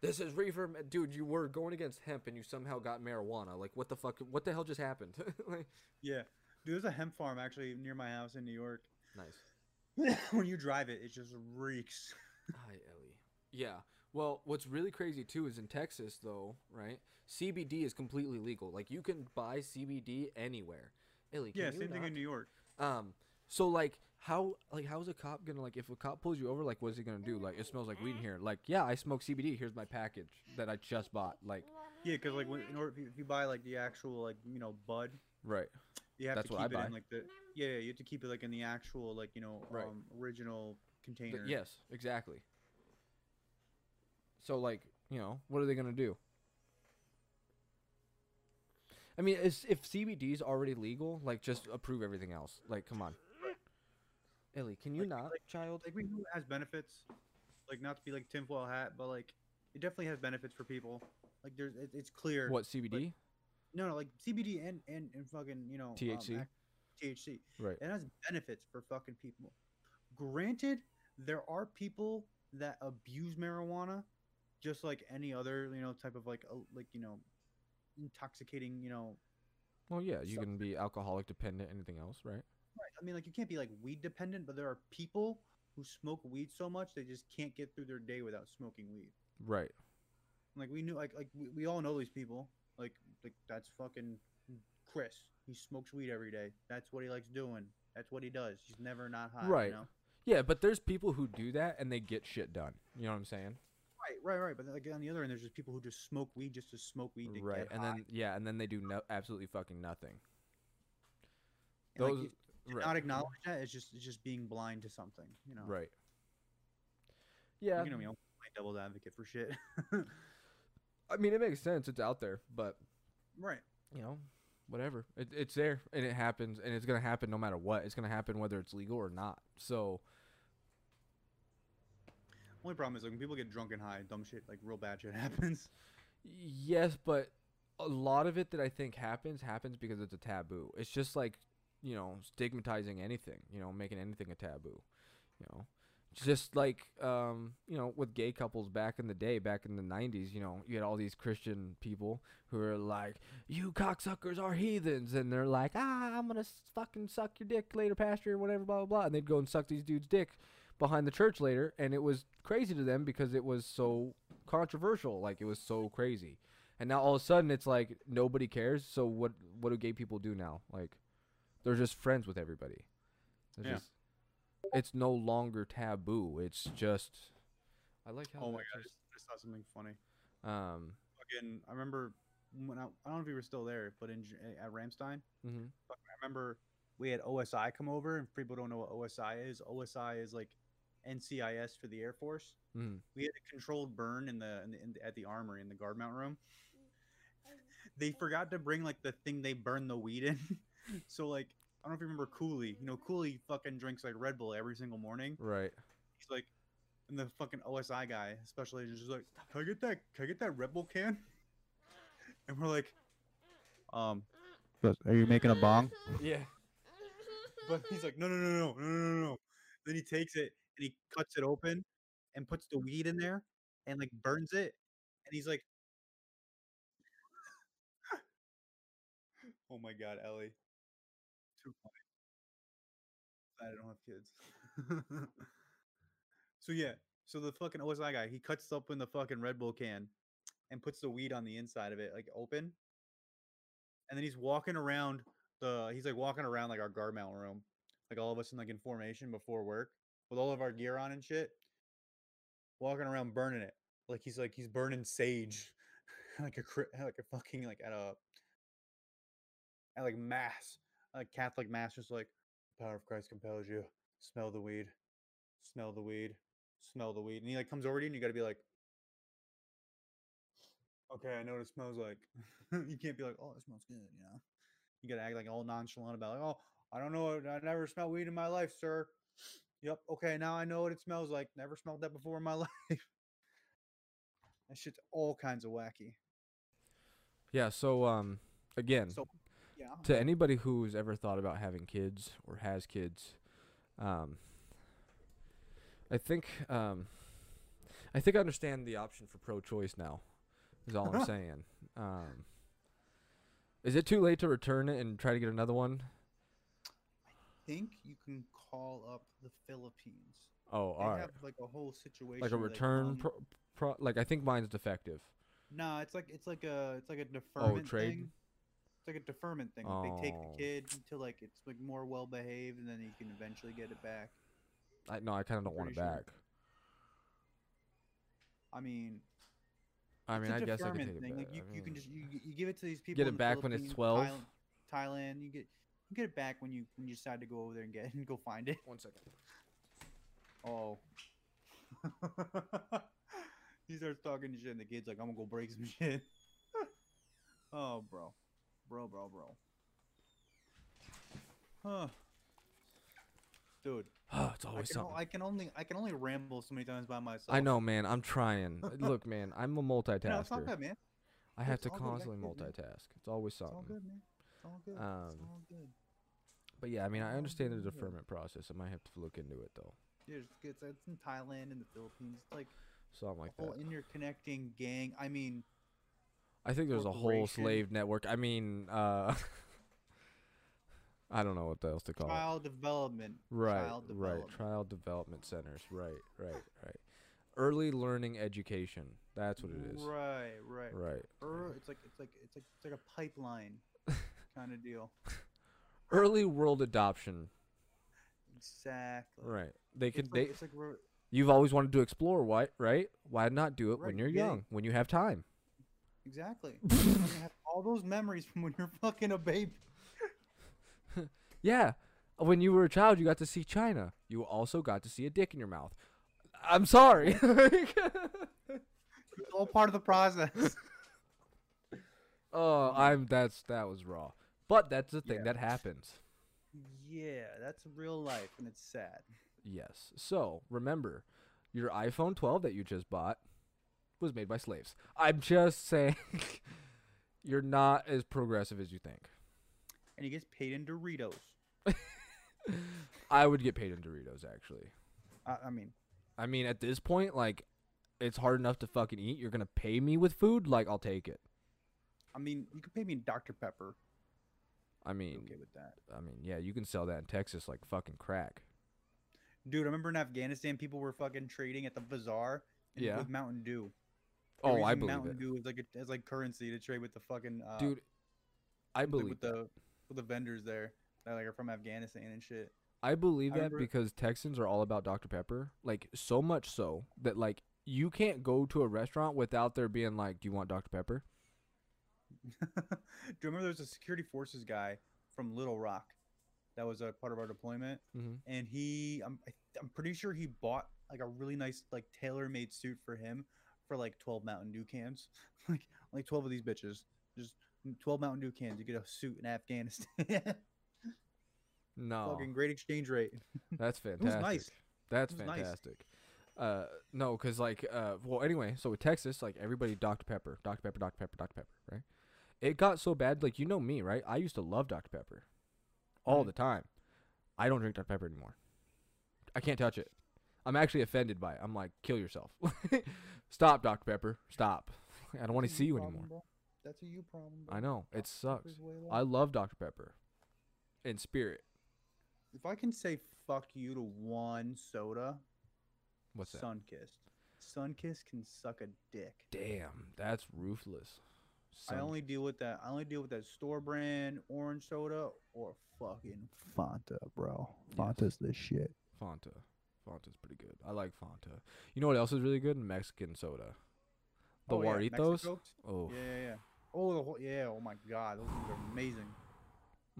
this is reefer. ma- Dude, you were going against hemp and you somehow got marijuana. Like, what the fuck? What the hell just happened? <laughs> like, Yeah. Dude, there's a hemp farm actually near my house in New York. nice. when you drive it, it just reeks. Hi, Ellie. Yeah. Well, what's really crazy too is in Texas, though, right? CBD is completely legal. Like, you can buy CBD anywhere. Ellie, can Yeah, same thing in New York. Um, so like, how like how's a cop gonna like if a cop pulls you over, like, what's he gonna do? Like, it smells like weed in here. Like, yeah, I smoke CBD. Here's my package that I just bought. Like, Yeah, because like when, in order if you, buy like the actual like you know bud, right. you have That's to what I keep it buy. in like the yeah, yeah you have to keep it like in the actual like you know Right. um, original container. yes, exactly. So like, you know, what are they gonna do? I mean, is, if CBD is already legal, like just approve everything else. Like, come on. Ellie, can you Like- not, like- child? Like we know it has benefits, like not to be like tinfoil hat, but like it definitely has benefits for people. Like there's it, it's clear. What CBD? No, no, like CBD and and, and fucking you know um, THC? ac- THC. right. It has benefits for fucking people. Granted, there are people that abuse marijuana, just like any other you know type of like uh, like you know intoxicating you know. Well, yeah, you so- can be alcoholic dependent, anything else, right? Right. I mean, like you can't be like weed dependent, but there are people who smoke weed so much they just can't get through their day without smoking weed. Right. Like we knew, like like we, we all know these people. Like like that's fucking Chris. He smokes weed every day. That's what he likes doing. That's what he does. He's never not high. Right. You know? Yeah, but there's people who do that and they get shit done. You know what I'm saying? Right, right, right. But like on the other end, there's just people who just smoke weed just to smoke weed. To Right. And high. then yeah, and then they do no absolutely fucking nothing. And, like, Those you- to right. not acknowledge that it's just it's just being blind to something. You know. Right. Yeah. You know me. I'm my devil's advocate for shit. <laughs> I mean, it makes sense. It's out there, but right. you know, whatever. It, it's there and it happens, and it's gonna happen no matter what. It's gonna happen whether it's legal or not. So Only problem is like when people get drunk and high, dumb shit like real bad shit <laughs> happens. yes, but a lot of it that I think happens happens because it's a taboo. It's just like you know stigmatizing anything. You know, making anything a taboo. You know. Just like um, you know, with gay couples back in the day, back in the '90s, you know, you had all these Christian people who are like, "You cocksuckers are heathens," and they're like, "Ah, I'm gonna fucking suck your dick later, pastor, or whatever, blah blah blah," and they'd go and suck these dudes' dick behind the church later, and it was crazy to them because it was so controversial, like it was so crazy, and now all of a sudden it's like nobody cares. So what? What do gay people do now? Like, they're just friends with everybody. It's Yeah. just, it's no longer taboo. It's just, I like how. Oh my that god, I just- just, I saw something funny. Um. Fucking, I remember when I, I don't know if you were still there, but in at Ramstein, mhm. I remember we had OSI come over, and people don't know what OSI is. OSI is like NCIS for the Air Force. Mhm. We had a controlled burn in the, in the, in the at the armory in the guard mount room. <laughs> They forgot to bring like the thing they burn the weed in. <laughs> so like I don't know if you remember Cooley. You know Cooley fucking drinks like Red Bull every single morning. Right. He's like, and the fucking OSI guy, special agent, is just like, can I get that? Can I get that Red Bull can? <laughs> And we're like, um, are you making a bong? Yeah. But he's like, no, no, no, no, no, no, no. Then he takes it and he cuts it open and puts the weed in there and like burns it. And he's like, <laughs> Oh my god, Ellie. Too funny. I don't have kids. <laughs> so yeah, so the fucking OSI guy, he cuts open the fucking Red Bull can and puts the weed on the inside of it, like open. And then he's walking around the he's like walking around like our guard mount room, like all of us in like in formation before work, with all of our gear on and shit. Walking around burning it. Like he's like he's burning sage. <laughs> like a like a fucking like at a at like mass, like Catholic mass, just like the power of Christ compels you. Smell the weed, smell the weed, smell the weed, and he like comes over to you, and you got to be like, okay, I know what it smells like. <laughs> you can't be like, oh, it smells good, you know. You gotta act like all nonchalant about like, oh, I don't know, I never smelled weed in my life, sir. <sniffs> Yep, okay, now I know what it smells like. Never smelled that before in my <laughs> life. that shit's all kinds of wacky. Yeah. So um, again, So, yeah. to anybody who's ever thought about having kids or has kids, um, I think um, I think I understand the option for pro-choice now. Is all I'm <laughs> saying. Um, is it too late to return it and try to get another one? I think you can call up the Philippines. Oh, They all right. have like a whole situation. Like a return come- pro, pro. Like I think mine's defective. No, it's like it's like a it's like a deferment Oh, trade? thing. It's like a deferment thing. Like they take Oh. the kid until like it's like more well behaved, and then you can eventually get it back. I no, I kind of don't want it sure. back. I mean, I mean, I guess I could deferment take it thing. back. Like you, I you can just you, you give it to these people. Get it back when it's 12? Thailand, Thailand. You get you get it back when you when you decide to go over there and get <laughs> and go find it. one second. Oh. <laughs> he starts talking shit, and the kid's like, "I'm gonna go break some shit." <laughs> oh, bro, bro, bro, bro. Huh. Dude, <sighs> it's I always can, something. I can only I can only ramble so many times by myself. I know, man. I'm trying. <laughs> Look, man. I'm a No, it's all multitasker. good, man. I have to all good, constantly man. multitask. It's always something. It's all good, man. It's all good. Um, it's all good. But yeah, I mean, I understand the deferment process. I might have to look into it though. Yeah, it's, it's, it's in Thailand and the Philippines. It's like Something like a whole interconnecting gang. I mean, I think there's a whole slave network. I mean, uh, <laughs> I don't know what else to call it. child development. Right, right. development. Child development centers. Right, right, right. Early learning education. That's what it is. Right, right. Right. Er, it's like it's like it's like it's like a pipeline <laughs> kind of deal. Early world adoption. Exactly. Right. They could. like, They. it's like You've always wanted to explore. Why? Right? Why not do it when you're yeah. young? When you have time. Exactly. <laughs> you have all those memories from when you're fucking a baby. Yeah. When you were a child, you got to see China. You also got to see a dick in your mouth. I'm sorry. <laughs> It's all part of the process. <laughs> oh, I'm. That's that was raw. But that's the thing Yeah. that happens. yeah, that's real life, and it's sad. Yes. So remember, your iPhone 12 that you just bought was made by slaves. I'm just saying, <laughs> you're not as progressive as you think. And he gets paid in Doritos. <laughs> I would get paid in Doritos, actually. I, I mean, I mean, at this point, like, it's hard enough to fucking eat. You're gonna pay me with food, like, I'll take it. I mean, you could pay me in Dr Pepper. I mean, okay with that, I mean, yeah, you can sell that in Texas like fucking crack. dude. I remember in Afghanistan, people were fucking trading at the bazaar Yeah. with Mountain Dew. Oh, I believe Mountain it, Dew as like a, as like currency to trade with the fucking uh, dude. I believe with the with the vendors there that like are from Afghanistan and shit. I believe I that because Texans are all about Dr. Pepper. Like so much so that like you can't go to a restaurant without there being like, "Do you want Dr. Pepper?" <laughs> Do you remember there was a security forces guy from Little Rock that was a part of our deployment, Mm-hmm. and he I'm I, I'm pretty sure he bought like a really nice like tailor made suit for him for like 12 Mountain Dew cans, <laughs> like like 12 of these bitches, just 12 Mountain Dew cans. You get a suit in Afghanistan. <laughs> No, Fucking great exchange rate. <laughs> that's fantastic. nice. That's was nice. fantastic. Uh, no, cause like, uh, well, anyway, so with Texas, like everybody, Dr. Pepper, Dr. Pepper, Dr. Pepper, Dr. Pepper, right? It got so bad, like you know me, right? I used to love Dr. Pepper, all Mhm. the time. I don't drink Dr. Pepper anymore. I can't touch it. I'm actually offended by it. I'm like, kill yourself. Stop, Dr. Pepper. Stop. <laughs> I don't want to see you anymore. that's a you problem. I bro. know it Dr. sucks. I love. Dr Pepper. In spirit. If I can say fuck you to one soda, What's that? Sunkist. Sunkist can suck a dick. Damn, that's ruthless. I only deal with that. I only deal with that store brand orange soda or fucking Fanta, bro. Yes. Fanta's the shit. Fanta. Fanta's pretty good. I like Fanta. You know what else is really good? Mexican soda. The Oh, yeah, Jarritos. Mexicokes? Oh. Yeah, yeah, yeah. Oh, the whole, yeah. Oh my god, those things are amazing.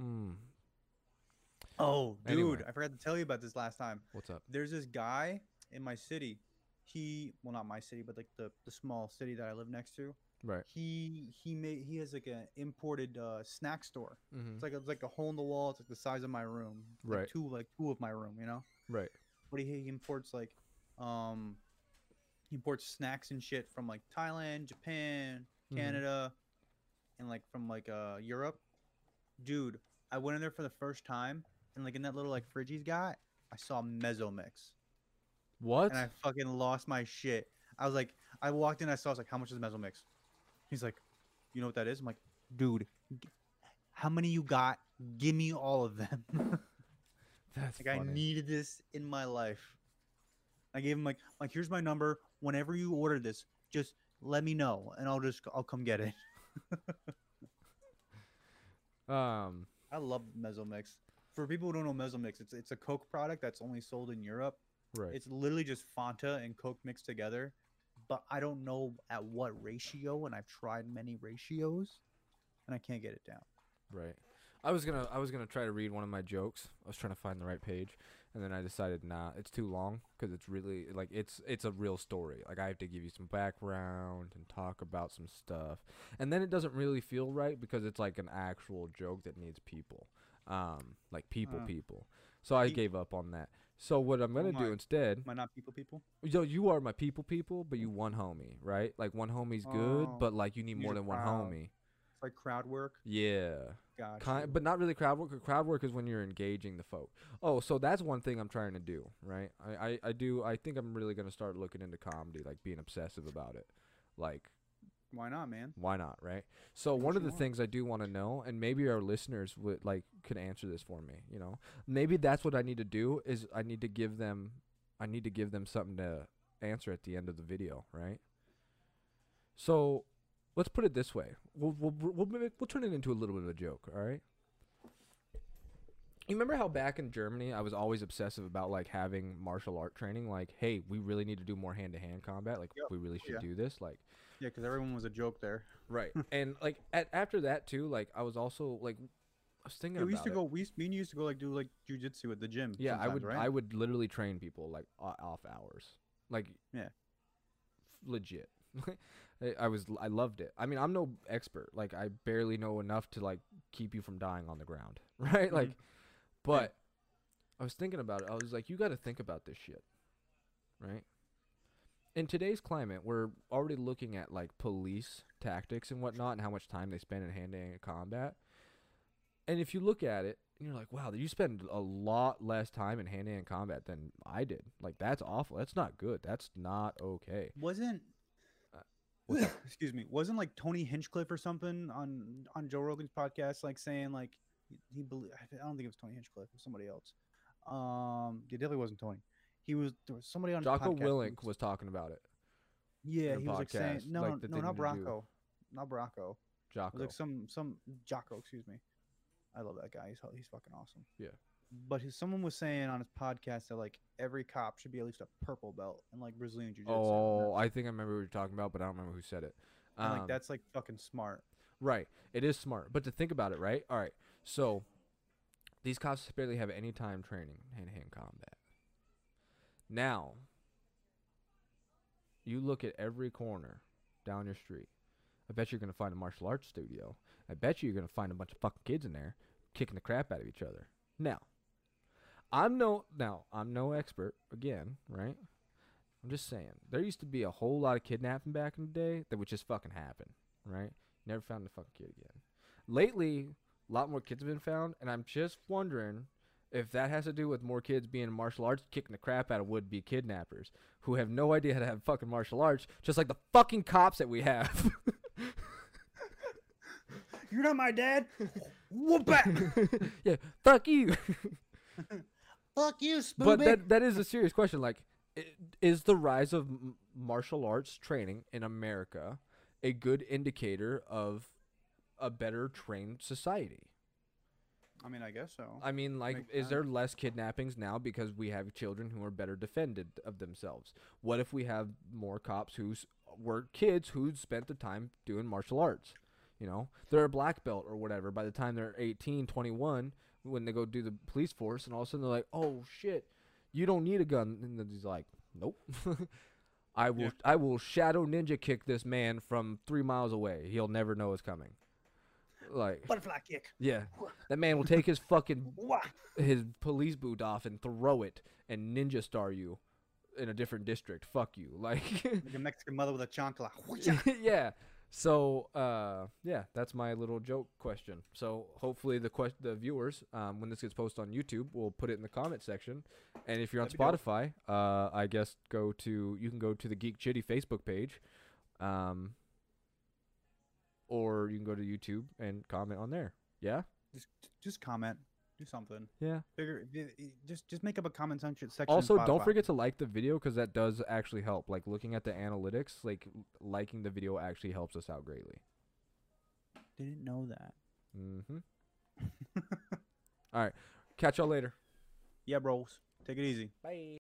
Mm. Oh, dude, Anyway. I forgot to tell you about this last time. What's up? There's this guy in my city. He, well, not my city, but like the the small city that I live next to. Right. He he made he has like an imported uh, snack store. Mm-hmm. It's like a, it's like a hole in the wall. It's like the size of my room. Like Right. two like two of my room. You know. Right. But he, he imports like, um, he imports snacks and shit from like Thailand, Japan, Mhm. Canada, and like from like uh Europe. Dude, I went in there for the first time, and like in that little like fridge he's got, I saw mezzo mix. What? and I fucking lost my shit. I was like, I walked in, I saw, I was like, how much is mezzo mix? He's like, you know what that is? I'm like, dude, how many you got? Give me all of them. <laughs> That's Like I needed this in my life. I gave him like like here's my number. Whenever you order this, just let me know and I'll just I'll come get it. <laughs> Um. I love Mezzomix. For people who don't know Mezzomix, it's it's a Coke product that's only sold in Europe. Right. It's literally just Fanta and Coke mixed together. But I don't know at what ratio, and I've tried many ratios, and I can't get it down. Right. I was gonna I was gonna try to read one of my jokes. I was trying to find the right page, and then I decided nah, it's too long because it's really like it's it's a real story. Like I have to give you some background and talk about some stuff, and then it doesn't really feel right because it's like an actual joke that needs people, um, like people Uh, people. So I gave up on that. So what I'm gonna do my. instead, Am I not people people? yo, you are my people people, but you one homie, right? Like one homie's good, Oh, but like you need more than one homie. It's like crowd work. Yeah. Gotcha. Kind, but not really crowd work. Crowd work is when you're engaging the folk. Oh, so that's one thing I'm trying to do, right? I, I, I do. I think I'm really gonna start looking into comedy, like being obsessive about it. Like, Why not, man? why not, right? So one of the want. things I do want to know, and maybe our listeners would like could answer this for me. You know, maybe that's what I need to do. Is I need to give them, I need to give them something to answer at the end of the video, right? So, let's put it this way. We'll we'll we'll, we'll, we'll turn it into a little bit of a joke, all right? You remember how back in Germany I was always obsessive about like having martial art training? Like, hey, we really need to do more hand to hand combat. Like, Yep. we really oh, should Yeah. do this. Like, Yeah, because everyone was a joke there. Right. <laughs> and like at, after that too, like I was also like I was thinking Yeah, we used to it. go. We used, me and you used to go like do like jujitsu at the gym. Yeah, I would Right? I would literally train people like off hours. Like Yeah. legit. <laughs> I- was I loved it. I mean, I'm no expert. Like I barely know enough to like keep you from dying on the ground, <laughs> right? Like Mhm. but I was thinking about it. I was like you got to think about this shit. Right? In today's climate, we're already looking at like police tactics and whatnot and how much time they spend in hand-to-hand combat. And if you look at it, and you're like, wow, you spend a lot less time in hand-to-hand combat than I did. Like that's awful. That's not good. That's not okay. wasn't. <laughs> Excuse me. Wasn't like Tony Hinchcliffe or something on on Joe Rogan's podcast, like saying like he, he believe. I don't think it was Tony Hinchcliffe. It was somebody else. Um, it definitely wasn't Tony. He was there was somebody on Jocko Willink was talking about it. Yeah, he was like saying no, like, no, no, not need to do. Bracco, not Bracco. It Jocko. like some some Jocko, excuse me. I love that guy. He's he's fucking awesome. Yeah. But his, someone was saying on his podcast that like every cop should be at least a purple belt in like Brazilian jiu-jitsu. oh, I think I remember what you're talking about, but I don't remember who said it. and, like Um, that's like fucking smart. Right. It is smart. But to think about it, right? All right. So these cops barely have any time training hand to hand combat. Now, you look at every corner down your street. I bet you're going to find a martial arts studio. I bet you you're going to find a bunch of fucking kids in there kicking the crap out of each other. Now, I'm no now, I'm no expert again, right? I'm just saying. There used to be a whole lot of kidnapping back in the day that would just fucking happen, right? Never found the fucking kid again. Lately, a lot more kids have been found, and I'm just wondering if that has to do with more kids being in martial arts kicking the crap out of would be kidnappers who have no idea how to have fucking martial arts, just like the fucking cops that we have. <laughs> You're not my dad. <laughs> Whoop back. <laughs> yeah, fuck you. Fuck you, Spoobie. but that that is a serious question. Like, is the rise of martial arts training in America a good indicator of a better trained society? I mean, I guess so. I mean, like, Makes is there less kidnappings now because we have children who are better defended of themselves? What if we have more cops who were kids who spent the time doing martial arts? You know, they're a black belt or whatever. By the time they're 18, 21, when they go do the police force, and all of a sudden they're like, oh shit, you don't need a gun. And then he's like, nope. <laughs> I will, Yeah. I will shadow ninja kick this man from three miles away. He'll never know it's coming. Like, Butterfly kick. yeah, <laughs> that man will take his fucking his police boot off and throw it and ninja star you in a different district. Fuck you. <laughs> Like Like a Mexican mother with a chancla. yeah. So uh yeah, that's my little joke question. So hopefully the que- the viewers um when this gets posted on YouTube will put it in the comment section. And if you're on That'd. Spotify, uh I guess go to you can go to the Geek Chitty Facebook page. Um or you can go to YouTube and comment on there. Yeah? Just, just comment. Do something. Yeah. Figure. Just, just make up a comment section. section Also, don't Spotify. forget to like the video because that does actually help. Like looking at the analytics, like liking the video actually helps us out greatly. Didn't know that. Mm-hmm. <laughs> All right. Catch y'all later. Yeah, bros. Take it easy. Bye.